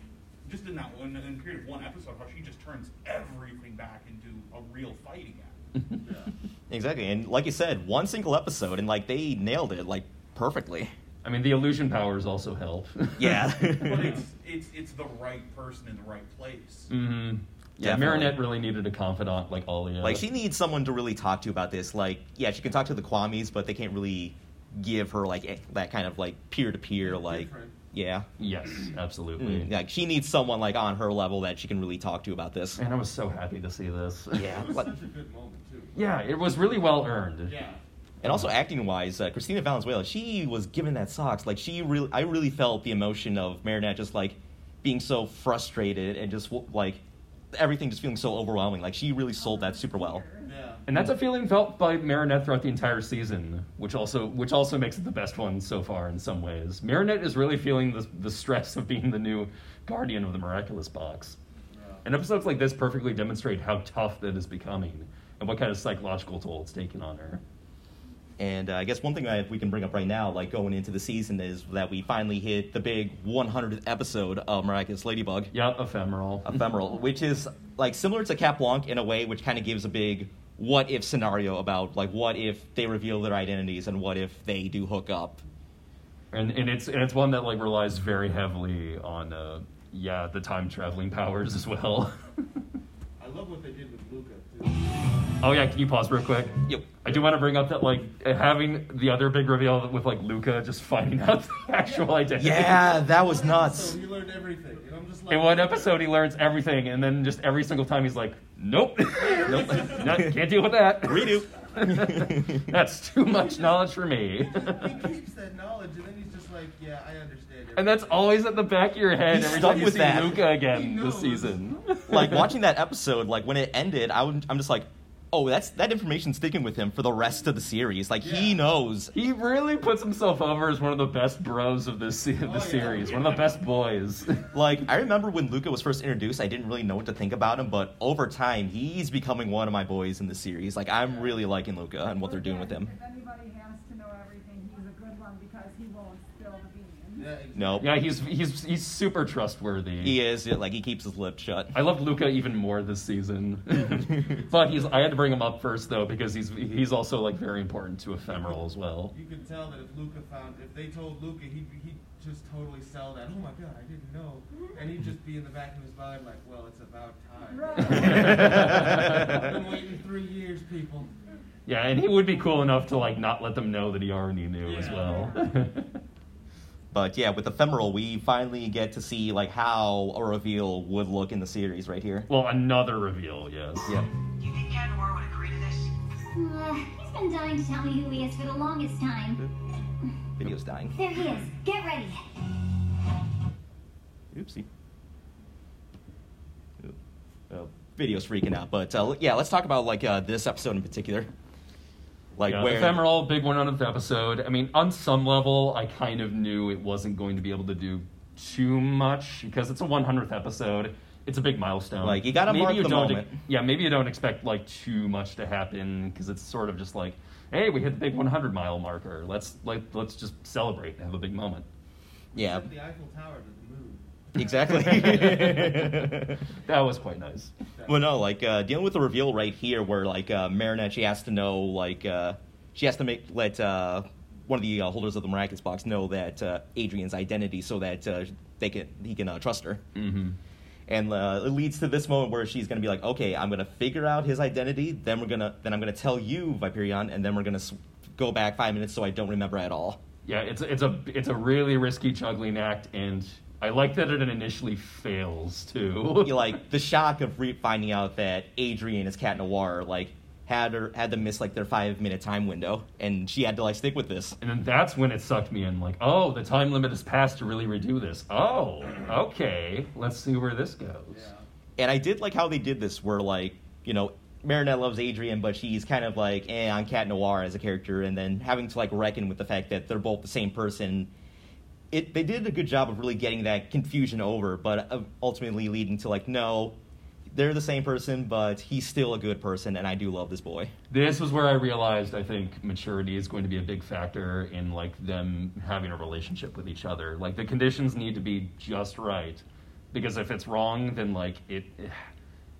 just in that one in a period of one episode, how she just turns everything back into a real fight again. [laughs] Exactly, and like you said, one single episode, and like they nailed it like perfectly. I mean, the illusion powers also help. [laughs] Yeah. but it's [laughs] it's it's the right person in the right place. Mm-hmm. Yeah, Definitely. Marinette really needed a confidant like Alya. Like she needs someone to really talk to about this. Like, yeah, she can talk to the Kwamis, but they can't really give her like eh, that kind of like peer to peer like. Different. Yeah. Yes, absolutely. Mm, like she needs someone like on her level that she can really talk to about this. And I was so happy to see this. Yeah. It was like- such a good moment too. yeah, it was really well earned. Yeah. And also acting wise, uh, Cristina Valenzuela, she was given that socks. Like she really, I really felt the emotion of Marinette just like being so frustrated and just like everything just feeling so overwhelming. Like she really sold that super well. Yeah. And that's a feeling felt by Marinette throughout the entire season, which also which also makes it the best one so far in some ways. Marinette is really feeling the the stress of being the new guardian of the miraculous box. And episodes like this perfectly demonstrate how tough that is becoming and what kind of psychological toll it's taken on her. And uh, I guess one thing that we can bring up right now, like going into the season, is that we finally hit the big 100th episode of Miraculous Ladybug. Yeah, ephemeral. Ephemeral, [laughs] which is like similar to Cat Blanc in a way, which kind of gives a big what if scenario about like what if they reveal their identities and what if they do hook up. And and it's and it's one that like relies very heavily on uh yeah, the time traveling powers as well. [laughs] I love what they did with Luka too. Oh yeah, can you pause real quick? Yep. I do want to bring up that like having the other big reveal with like Luka just finding out the [laughs] actual identity. Yeah, that was nuts. So he learned everything, and I'm just like. In one episode, he learns everything, and then just every single time he's like, "Nope, [laughs] nope, not, can't deal with that." Redo. [laughs] That's too much knowledge for me. He keeps that knowledge, and then he's just like, "Yeah, I understand." And that's always at the back of your head He's every stuck time you with see that. Luka again this season. [laughs] like watching that episode, like when it ended, I would, I'm just like, oh, that's that information sticking with him for the rest of the series. Like he knows. He really puts himself over as one of the best bros of this se- the Oh, yeah. series, one of the best boys. [laughs] Like I remember when Luka was first introduced, I didn't really know what to think about him, but over time, he's becoming one of my boys in the series. Like I'm really liking Luka and what they're doing with him. If anybody has to know everything, he's a good one because he won't spill the beans. Yeah, exactly. Nope. yeah, he's he's he's super trustworthy. He is like he keeps his lips shut. I love Luka even more this season, [laughs] but he's I had to bring him up first though because he's he's also like very important to Ephemeral as well. You could tell that if Luka found, if they told Luka, he'd, he'd just totally sell that. Oh my god, I didn't know. And he'd just be in the back of his mind like, well, it's about time. I've [laughs] been waiting three years, people. Yeah, and he would be cool enough to like not let them know that he already knew as Yeah. well. [laughs] But yeah, with Ephemeral, we finally get to see like how a reveal would look in the series right here. well, another reveal, yes. Yeah. Do you think Cat Noir would agree to this? Uh, he's been dying to tell me who he is for the longest time. Video's dying. There he is. Get ready. Oopsie. Oop. Uh, video's freaking out, but uh, yeah, let's talk about like uh, this episode in particular. Like yeah, where Ephemeral, big one on the episode. I mean, on some level, I kind of knew it wasn't going to be able to do too much because it's a 100th episode. It's a big milestone. Like, you gotta maybe mark you the don't, moment. Yeah, maybe you don't expect like too much to happen because it's sort of just like, hey, we hit the big 100 mile marker. Let's like let's just celebrate and have a big moment. yeah, exactly. [laughs] That was quite nice. well, no, like uh, dealing with the reveal right here, where like uh, Marinette, she has to know, like uh, she has to make let uh, one of the uh, holders of the miraculous box know that uh, Adrien's identity, so that uh, they can he can uh, trust her. Mm-hmm. and uh, it leads to this moment where she's gonna be like, okay, I'm gonna figure out his identity, then we're gonna then I'm gonna tell you Viperion, and then we're gonna s- go back five minutes so I don't remember at all. Yeah, it's it's a it's a really risky juggling act, and I like that it initially fails too. [laughs] Like the shock of re- finding out that Adrien is Cat Noir, like had her had them miss like their five minute time window, and she had to like stick with this. And then that's when it sucked me in. Like, oh, the time limit has passed to really redo this. Oh, okay. Let's see where this goes. Yeah. And I did like how they did this, where like you know Marinette loves Adrien, but she's kind of like eh on Cat Noir as a character, and then having to like reckon with the fact that they're both the same person. It they did a good job of really getting that confusion over, but uh, ultimately leading to like no, they're the same person, but he's still a good person, and I do love this boy. This was where I realized I think maturity is going to be a big factor in like them having a relationship with each other. Like the conditions need to be just right, because if it's wrong, then like it.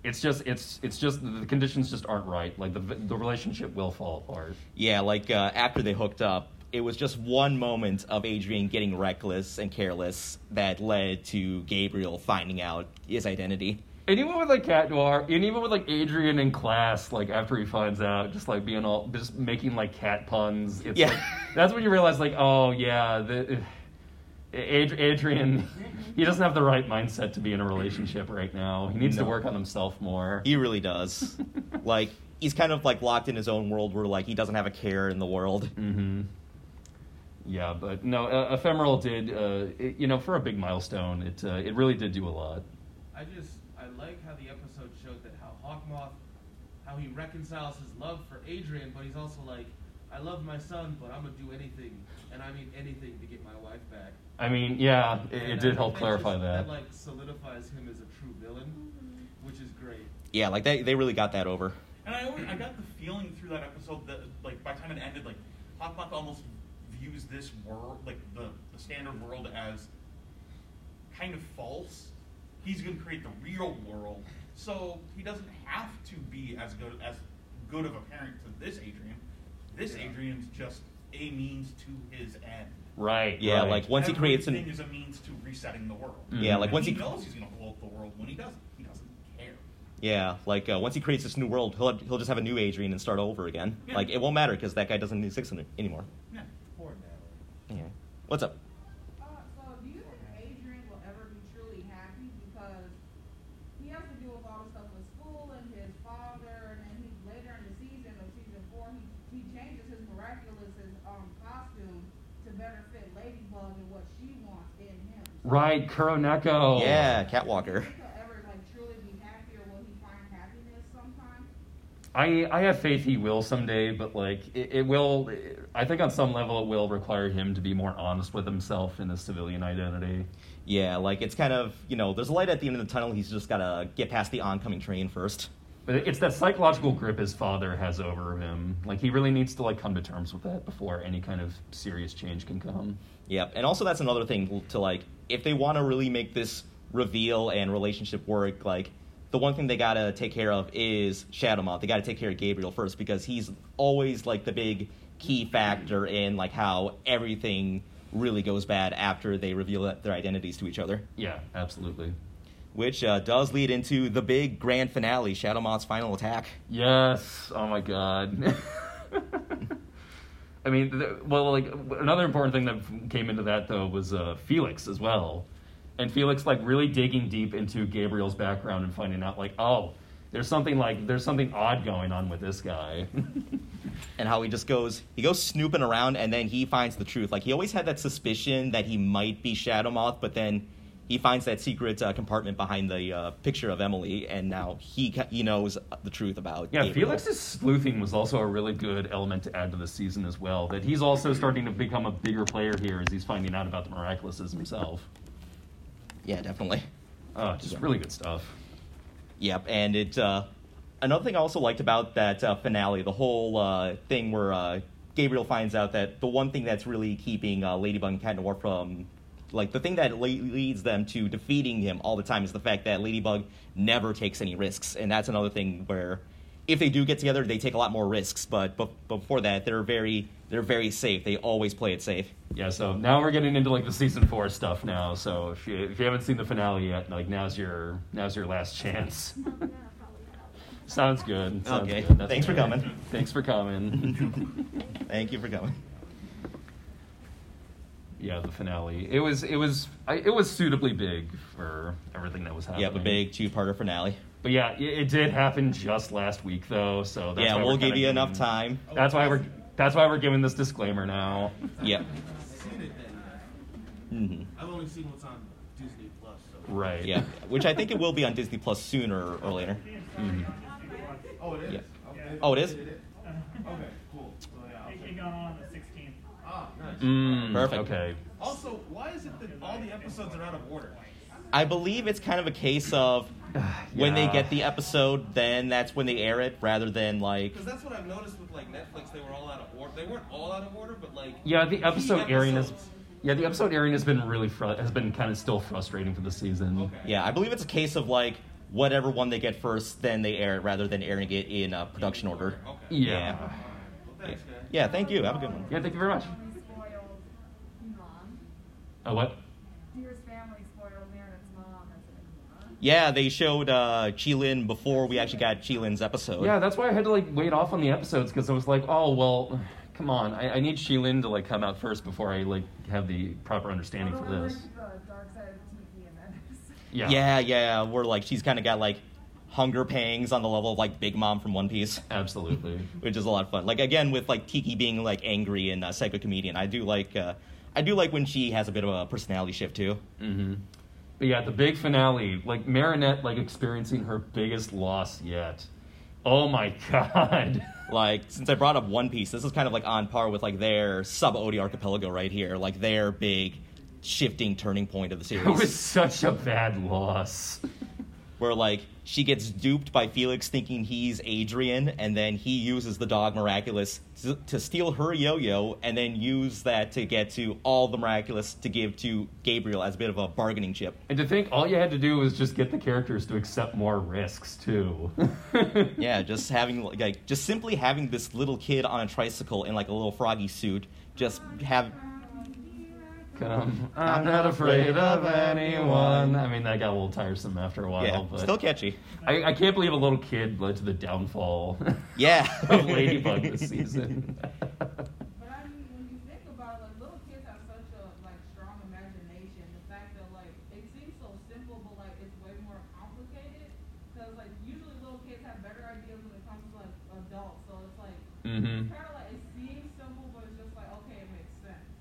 It's just it's it's just the conditions just aren't right. Like the the relationship will fall apart. Yeah, like uh, after they hooked up, it was just one moment of Adrien getting reckless and careless that led to Gabriel finding out his identity. And even with like Cat Noir, and even with like Adrien in class, like after he finds out, just like being all, just making like cat puns. It's Yeah. like, that's when you realize, like, oh yeah, the, [sighs] Ad- Adrien, [laughs] he doesn't have the right mindset to be in a relationship right now. He needs to work on himself more. He really does. [laughs] like he's kind of like locked in his own world where like he doesn't have a care in the world. Mm-hmm. Yeah, but no, uh, Ephemeral did, uh, it, you know, for a big milestone, it uh, it really did do a lot. I just I like how the episode showed that how Hawkmoth, how he reconciles his love for Adrien, but he's also like, I love my son, but I'm gonna do anything, and I mean anything to get my wife back. I mean, yeah, it, it did think help clarify just- that. That like solidifies him as a true villain, which is great. Yeah, like they they really got that over. And I always, I got the feeling through that episode that like by the time it ended, like Hawkmoth almost views this world, like the, the standard world, as kind of false. He's going to create the real world, so he doesn't have to be as good as good of a parent to this Adrien. This Yeah. Adrien's just a means to his end. Right. Yeah, right. like once he creates an is a means to resetting the world. Yeah, like And once he, he- knows he's going to blow up the world. When he doesn't, he doesn't care. yeah, like uh, once he creates this new world, he'll he'll just have a new Adrien and start over again. Yeah. Like it won't matter because that guy doesn't need any- anymore. Yeah. Poor Natalie. Yeah. What's up? Uh, so do you think Adrien will ever be truly happy because he has to deal with all the stuff with school and his father, and then he later in the season of season four, he he changes his miraculous um costume to better fit Ladybug and what she wants in him. Right, Kuroneko. Yeah, Catwalker. Do you think he'll ever like truly be happy, or will he find happiness sometime? I I have faith he will someday, but like it, it will. I think on some level it will require him to be more honest with himself in his civilian identity. Yeah, like it's kind of you know there's a light at the end of the tunnel. He's just gotta get past the oncoming train first. But it's that psychological grip his father has over him. Like he really needs to like come to terms with that before any kind of serious change can come. Yep, and also that's another thing to like if they want to really make this reveal and relationship work, like the one thing they gotta take care of is Shadowmoth. They gotta take care of Gabriel first because he's always like the big key factor in like how everything really goes bad after they reveal their identities to each other. Yeah, absolutely. Which uh, does lead into the big grand finale, Shadowmoth's final attack. Yes. Oh my god. [laughs] I mean, well, like another important thing that came into that though was uh, Felix as well, and Felix like really digging deep into Gabriel's background and finding out like, oh, there's something like there's something odd going on with this guy. [laughs] and how he just goes he goes snooping around and then he finds the truth like he always had that suspicion that he might be shadowmoth but then he finds that secret uh, compartment behind the uh, picture of Emilie and now he ca- he knows the truth about Yeah, Gabriel. Felix's sleuthing was also a really good element to add to the season as well. That he's also starting to become a bigger player here as he's finding out about the miraculouses himself. Yeah definitely Oh, just really good stuff. Yep, and it. Uh, another thing I also liked about that uh, finale, the whole uh, thing where uh, Gabriel finds out that the one thing that's really keeping uh, Ladybug and Cat Noir from, like the thing that le- leads them to defeating him all the time is the fact that Ladybug never takes any risks, and that's another thing where. If they do get together, they take a lot more risks, but, but before that, they're very they're very safe. They always play it safe. Yeah, so now we're getting into like the season four stuff now. So if you, if you haven't seen the finale yet, like now's your now's your last chance. [laughs] Sounds good. Sounds Okay, good. That's thanks for okay. coming. Thanks for coming. [laughs] [laughs] Thank you for coming. yeah, the finale. It was it was I, it was suitably big for everything that was happening. Yeah, a big two-parter finale. But yeah, it, it did happen just last week though. So that's Yeah, why we'll we're give kinda you giving- enough time. That's why we're that's why we're giving this disclaimer now. Yep. Seen it then. hmm I've only seen what's on Disney Plus. So. Right. Yeah, which I think it will be on Disney Plus sooner or later. Mhm. Oh, it is. Yeah. Okay. Oh, it is? Okay, cool. So, yeah, I'll It check it got on the 16th. Ah, nice. Mm, Perfect. Okay. Also, why is it that all the episodes are out of order? I believe it's kind of a case of [sighs] when they get the episode, then that's when they air it, rather than like. Because that's what I've noticed with like Netflix. They were all out of order. They weren't all out of order, but like. Yeah, the key episode airing is. Yeah, the episode airing has been really fr- has been kind of still frustrating for the season. Okay. Yeah, I believe it's a case of like whatever one they get first, then they air it, rather than airing it in uh, production order. Okay. Yeah. Well, thanks, guys. Yeah, thank you. Have a good one. Yeah, thank you very much. Uh, what? Deer's family spoiled Marinette's mom as an Akuma. Yeah, they showed uh, Qilin before we actually got Qilin's episode. Yeah, that's why I had to like wait off on the episodes because I was like, oh well, come on, I, I need Qilin to like come out first before I like have the proper understanding for this. like the dark side of Tikki and Menace. Yeah. yeah, we're like she's kind of got like hunger pangs on the level of like Big Mom from One Piece, [laughs] Absolutely. which is a lot of fun. Like again with like Tikki being like angry and uh, psycho comedian, I do like uh, I do like when she has a bit of a personality shift too. Mm-hmm. But yeah, the big finale, like Marinette, like experiencing her biggest loss yet. Oh my [laughs] god. Like since I brought up One Piece, this is kind of like on par with like their Sabaody archipelago right here, like their big shifting turning point of the series. It was such a bad loss. Where like she gets duped by Felix thinking he's Adrian, and then he uses the dog Miraculous to, to steal her yo-yo, and then use that to get to all the Miraculous to give to Gabriel as a bit of a bargaining chip. And to think all you had to do was just get the characters to accept more risks too. [laughs] yeah, just having like just simply having this little kid on a tricycle in like a little froggy suit, just have Come, [laughs] I'm not afraid of anyone. I mean, that got a little tiresome after a while, yeah, but still catchy. I, I can't believe a little kid led to the downfall [laughs] Yeah, of Ladybug this season. But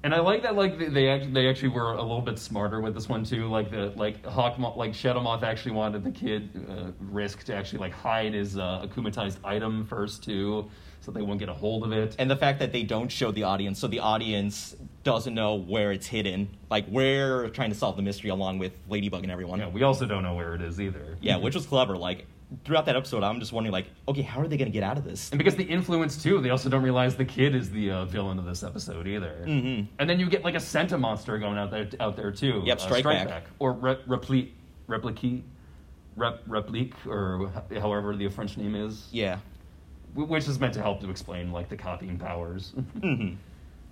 And I like that, like they, they actually they actually were a little bit smarter with this one too. Like the like Hawk, like Shadow Moth actually wanted the kid uh, Risk to actually like hide his uh, akumatized item first too, so they won't get a hold of it. and the fact that they don't show the audience, so the audience doesn't know where it's hidden. Like we're trying to solve the mystery along with Ladybug and everyone. Yeah, we also don't know where it is either. Yeah, which was clever. Like throughout that episode, I'm just wondering, like, okay, how are they going to get out of this? And because the influence too, they also don't realize the kid is the uh, villain of this episode either. Mhm. And then you get like a Sentimonster going out there out there too. Yep, uh, Strike Strike Back. or re- replique, replique, rep, replique, or however the French name is. Yeah. Which is meant to help to explain like the copying powers. [laughs] hmm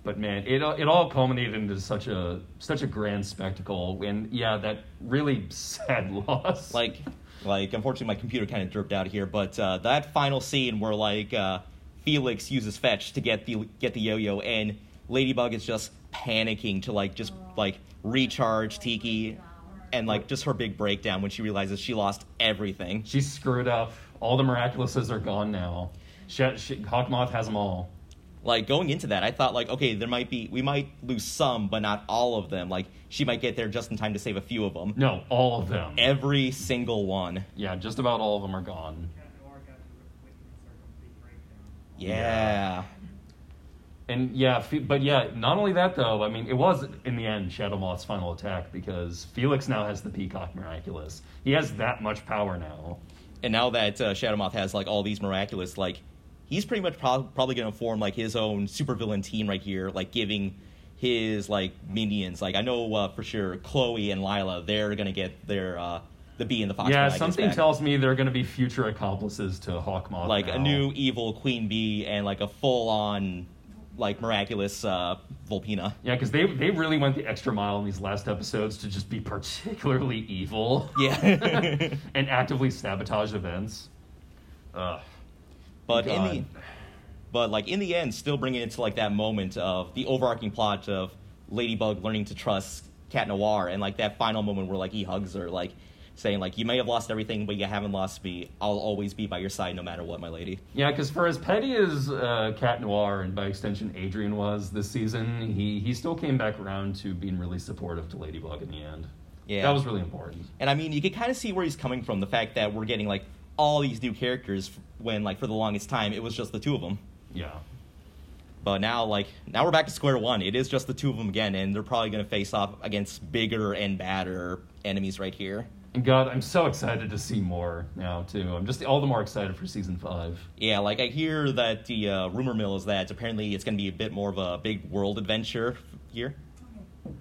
But man, it it all culminated into such a such a grand spectacle, and yeah, that really [laughs] sad loss. Like, like unfortunately, my computer kind of dripped out here, but uh, that final scene where like uh, Felix uses fetch to get the get the yo-yo, and Ladybug is just panicking to like just like recharge Tikki, and like just her big breakdown when she realizes she lost everything. she's screwed up. All the miraculouses are gone now. She, she, Hawkmoth has them all. Like going into that, I thought like, okay, there might be we might lose some, but not all of them. Like she might get there just in time to save a few of them. No, all of them. Every single one. Yeah, just about all of them are gone. Yeah. And yeah, but yeah, not only that though. I mean, it was in the end Shadow Moth's final attack because Felix now has the Peacock Miraculous. He has that much power now. And now that uh, Shadow Moth has like all these miraculous, like he's pretty much prob- probably going to form like his own supervillain team right here, like giving his like minions. Like I know uh, for sure Chloe and Lila, they're going to get their uh, the bee and the fox. yeah, something tells me they're going to be future accomplices to Hawkmoth. like now. a new evil queen bee and like a full on like miraculous uh, Volpina. Yeah, because they they really went the extra mile in these last episodes to just be particularly evil. Yeah. [laughs] and actively sabotage events. Ugh. But in the but like in the end, still bringing it to like that moment of the overarching plot of Ladybug learning to trust Cat Noir, and like that final moment where like he hugs her, like saying like you may have lost everything, but you haven't lost me. I'll always be by your side no matter what, my lady. Yeah, because for as petty as uh, Cat Noir and by extension Adrian was this season, he he still came back around to being really supportive to Ladybug in the end. Yeah, that was really important. And I mean, you can kind of see where he's coming from. The fact that we're getting like all these new characters when like for the longest time it was just the two of them. Yeah. But now, like, now we're back to square one. It is just the two of them again, and they're probably going to face off against bigger and badder enemies right here. God, I'm so excited to see more now too. I'm just all the more excited for season five. Yeah, like I hear that the uh, rumor mill is that apparently it's going to be a bit more of a big world adventure here.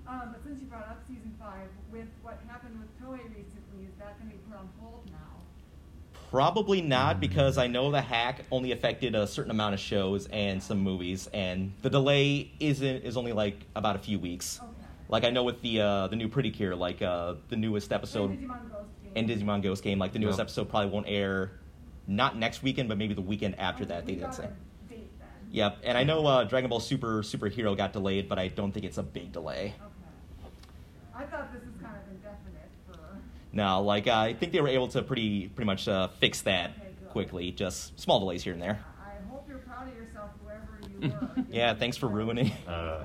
Um, but since you brought up season five, with what happened with Toei recently, is that going to be put on hold now? Probably not, because I know the hack only affected a certain amount of shows and some movies, and the delay isn't is only like about a few weeks. Okay. Like I know with the uh, the new Pretty Cure, like uh, the newest episode And Digimon Ghost Game. and Digimon Ghost Game, like the newest Yep. episode probably won't air not next weekend, but maybe the weekend after that. They did got say. a date then. Yep, and I know uh, Dragon Ball Super Superhero got delayed, but I don't think it's a big delay. Okay. I thought this was kind of indefinite for. No, like uh, I think they were able to pretty pretty much uh, fix that Okay, quickly. Just small delays here and there. I hope you're proud of yourself, whoever you [laughs] were. Yeah, thanks for ruining. Uh,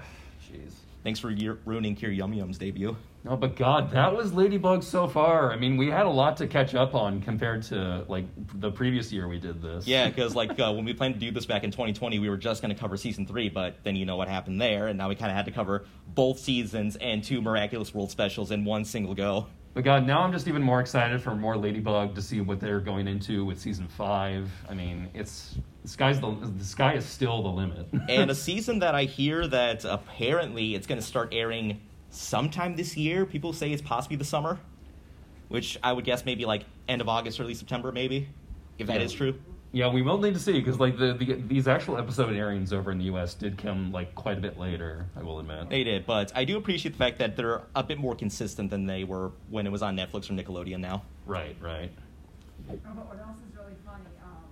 jeez. Thanks for year- ruining Cure Yum Yum's debut. No, but God, that was Ladybug so far. I mean, we had a lot to catch up on compared to like the previous year we did this. Yeah, because like [laughs] uh, when we planned to do this back in 2020, we were just going to cover season three, but then you know what happened there, and now we kind of had to cover both seasons and two Miraculous World specials in one single go. But God, now I'm just even more excited for more Ladybug to see what they're going into with season five. I mean, it's the sky's the the sky is still the limit. [laughs] and a season that I hear that apparently it's going to start airing sometime this year. People say it's possibly the summer, which I would guess maybe like end of August, early September, maybe, if that Yeah. is true. Yeah, we will need to see because like the, the these actual episode airings over in the U.S. did come like quite a bit later. I will admit. They did, but I do appreciate the fact that they're a bit more consistent than they were when it was on Netflix or Nickelodeon now. Right, right. Oh, but what else is really funny? Um,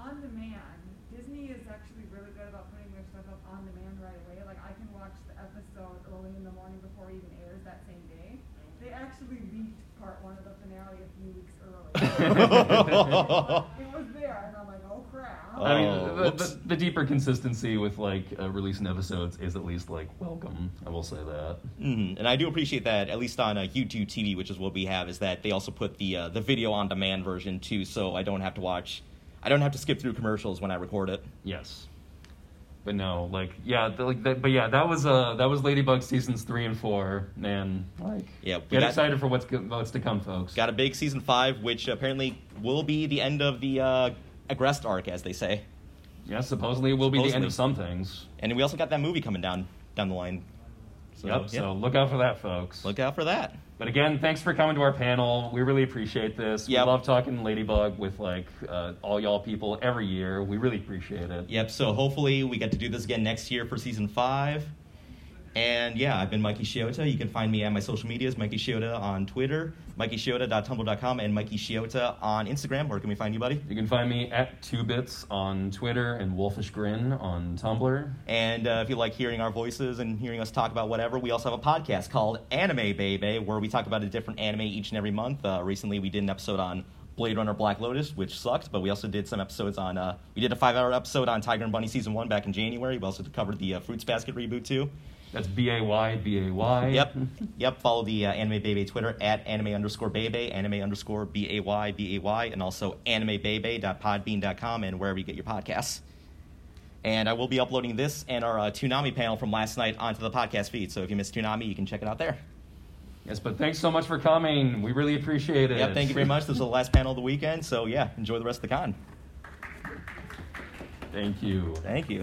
on demand, Disney is actually really good about putting their stuff up on demand right away. Like I can watch the episode early in the morning before it even airs that same day. They actually leaked part one of the finale a few weeks early. [laughs] it was there, and I'm like, oh. I mean, Oh, the, the, the deeper consistency with like uh, releasing episodes is at least like welcome. I will say that. hmm And I do appreciate that, at least on uh, YouTube TV, which is what we have, is that they also put the uh, the video on demand version too, so I don't have to watch, I don't have to skip through commercials when I record it. Yes. But no, like yeah, the, like that, but yeah, that was uh that was Ladybug seasons three and four, and like Yeah, get got- excited for what's what's to come, folks. Got a big season five, which apparently will be the end of the uh, Agreste arc, as they say. Yeah, supposedly it will be the end of some things. And we also got that movie coming down down the line. So, yep. yeah. So look out for that, folks. look out for that. But again, thanks for coming to our panel. We really appreciate this. Yep. We love talking Ladybug with like uh, all y'all people every year. We really appreciate it. Yep. So hopefully we get to do this again next year for season five. And yeah, I've been Mikey Shiota. You can find me at my social medias, Mikey Shiota on Twitter, MikeyShiota.tumblr.com, and Mikey Shiota on Instagram. Where can we find you, buddy? You can find me at Two Bits on Twitter and Wolfish Grin on Tumblr. And uh, if you like hearing our voices and hearing us talk about whatever, we also have a podcast called Anime Baby, where we talk about a different anime each and every month. Uh, recently, we did an episode on Blade Runner Black Lotus, which sucked, but we also did some episodes on. Uh, we did a five-hour episode on Tiger and Bunny season one back in January. We also covered the uh, Fruits Basket reboot too. That's B A Y B A Y. Yep, yep. Follow the uh, Anime Baby Twitter at anime underscore baby, anime underscore b a y b a y, and also animebaby.podbean.com and wherever you get your podcasts. And I will be uploading this and our uh, Toonami panel from last night onto the podcast feed. So if you missed Toonami, you can check it out there. Yes, but thanks so much for coming. We really appreciate it. Yep, thank you very much. This was the last panel of the weekend. So yeah, enjoy the rest of the con. Thank you. Thank you.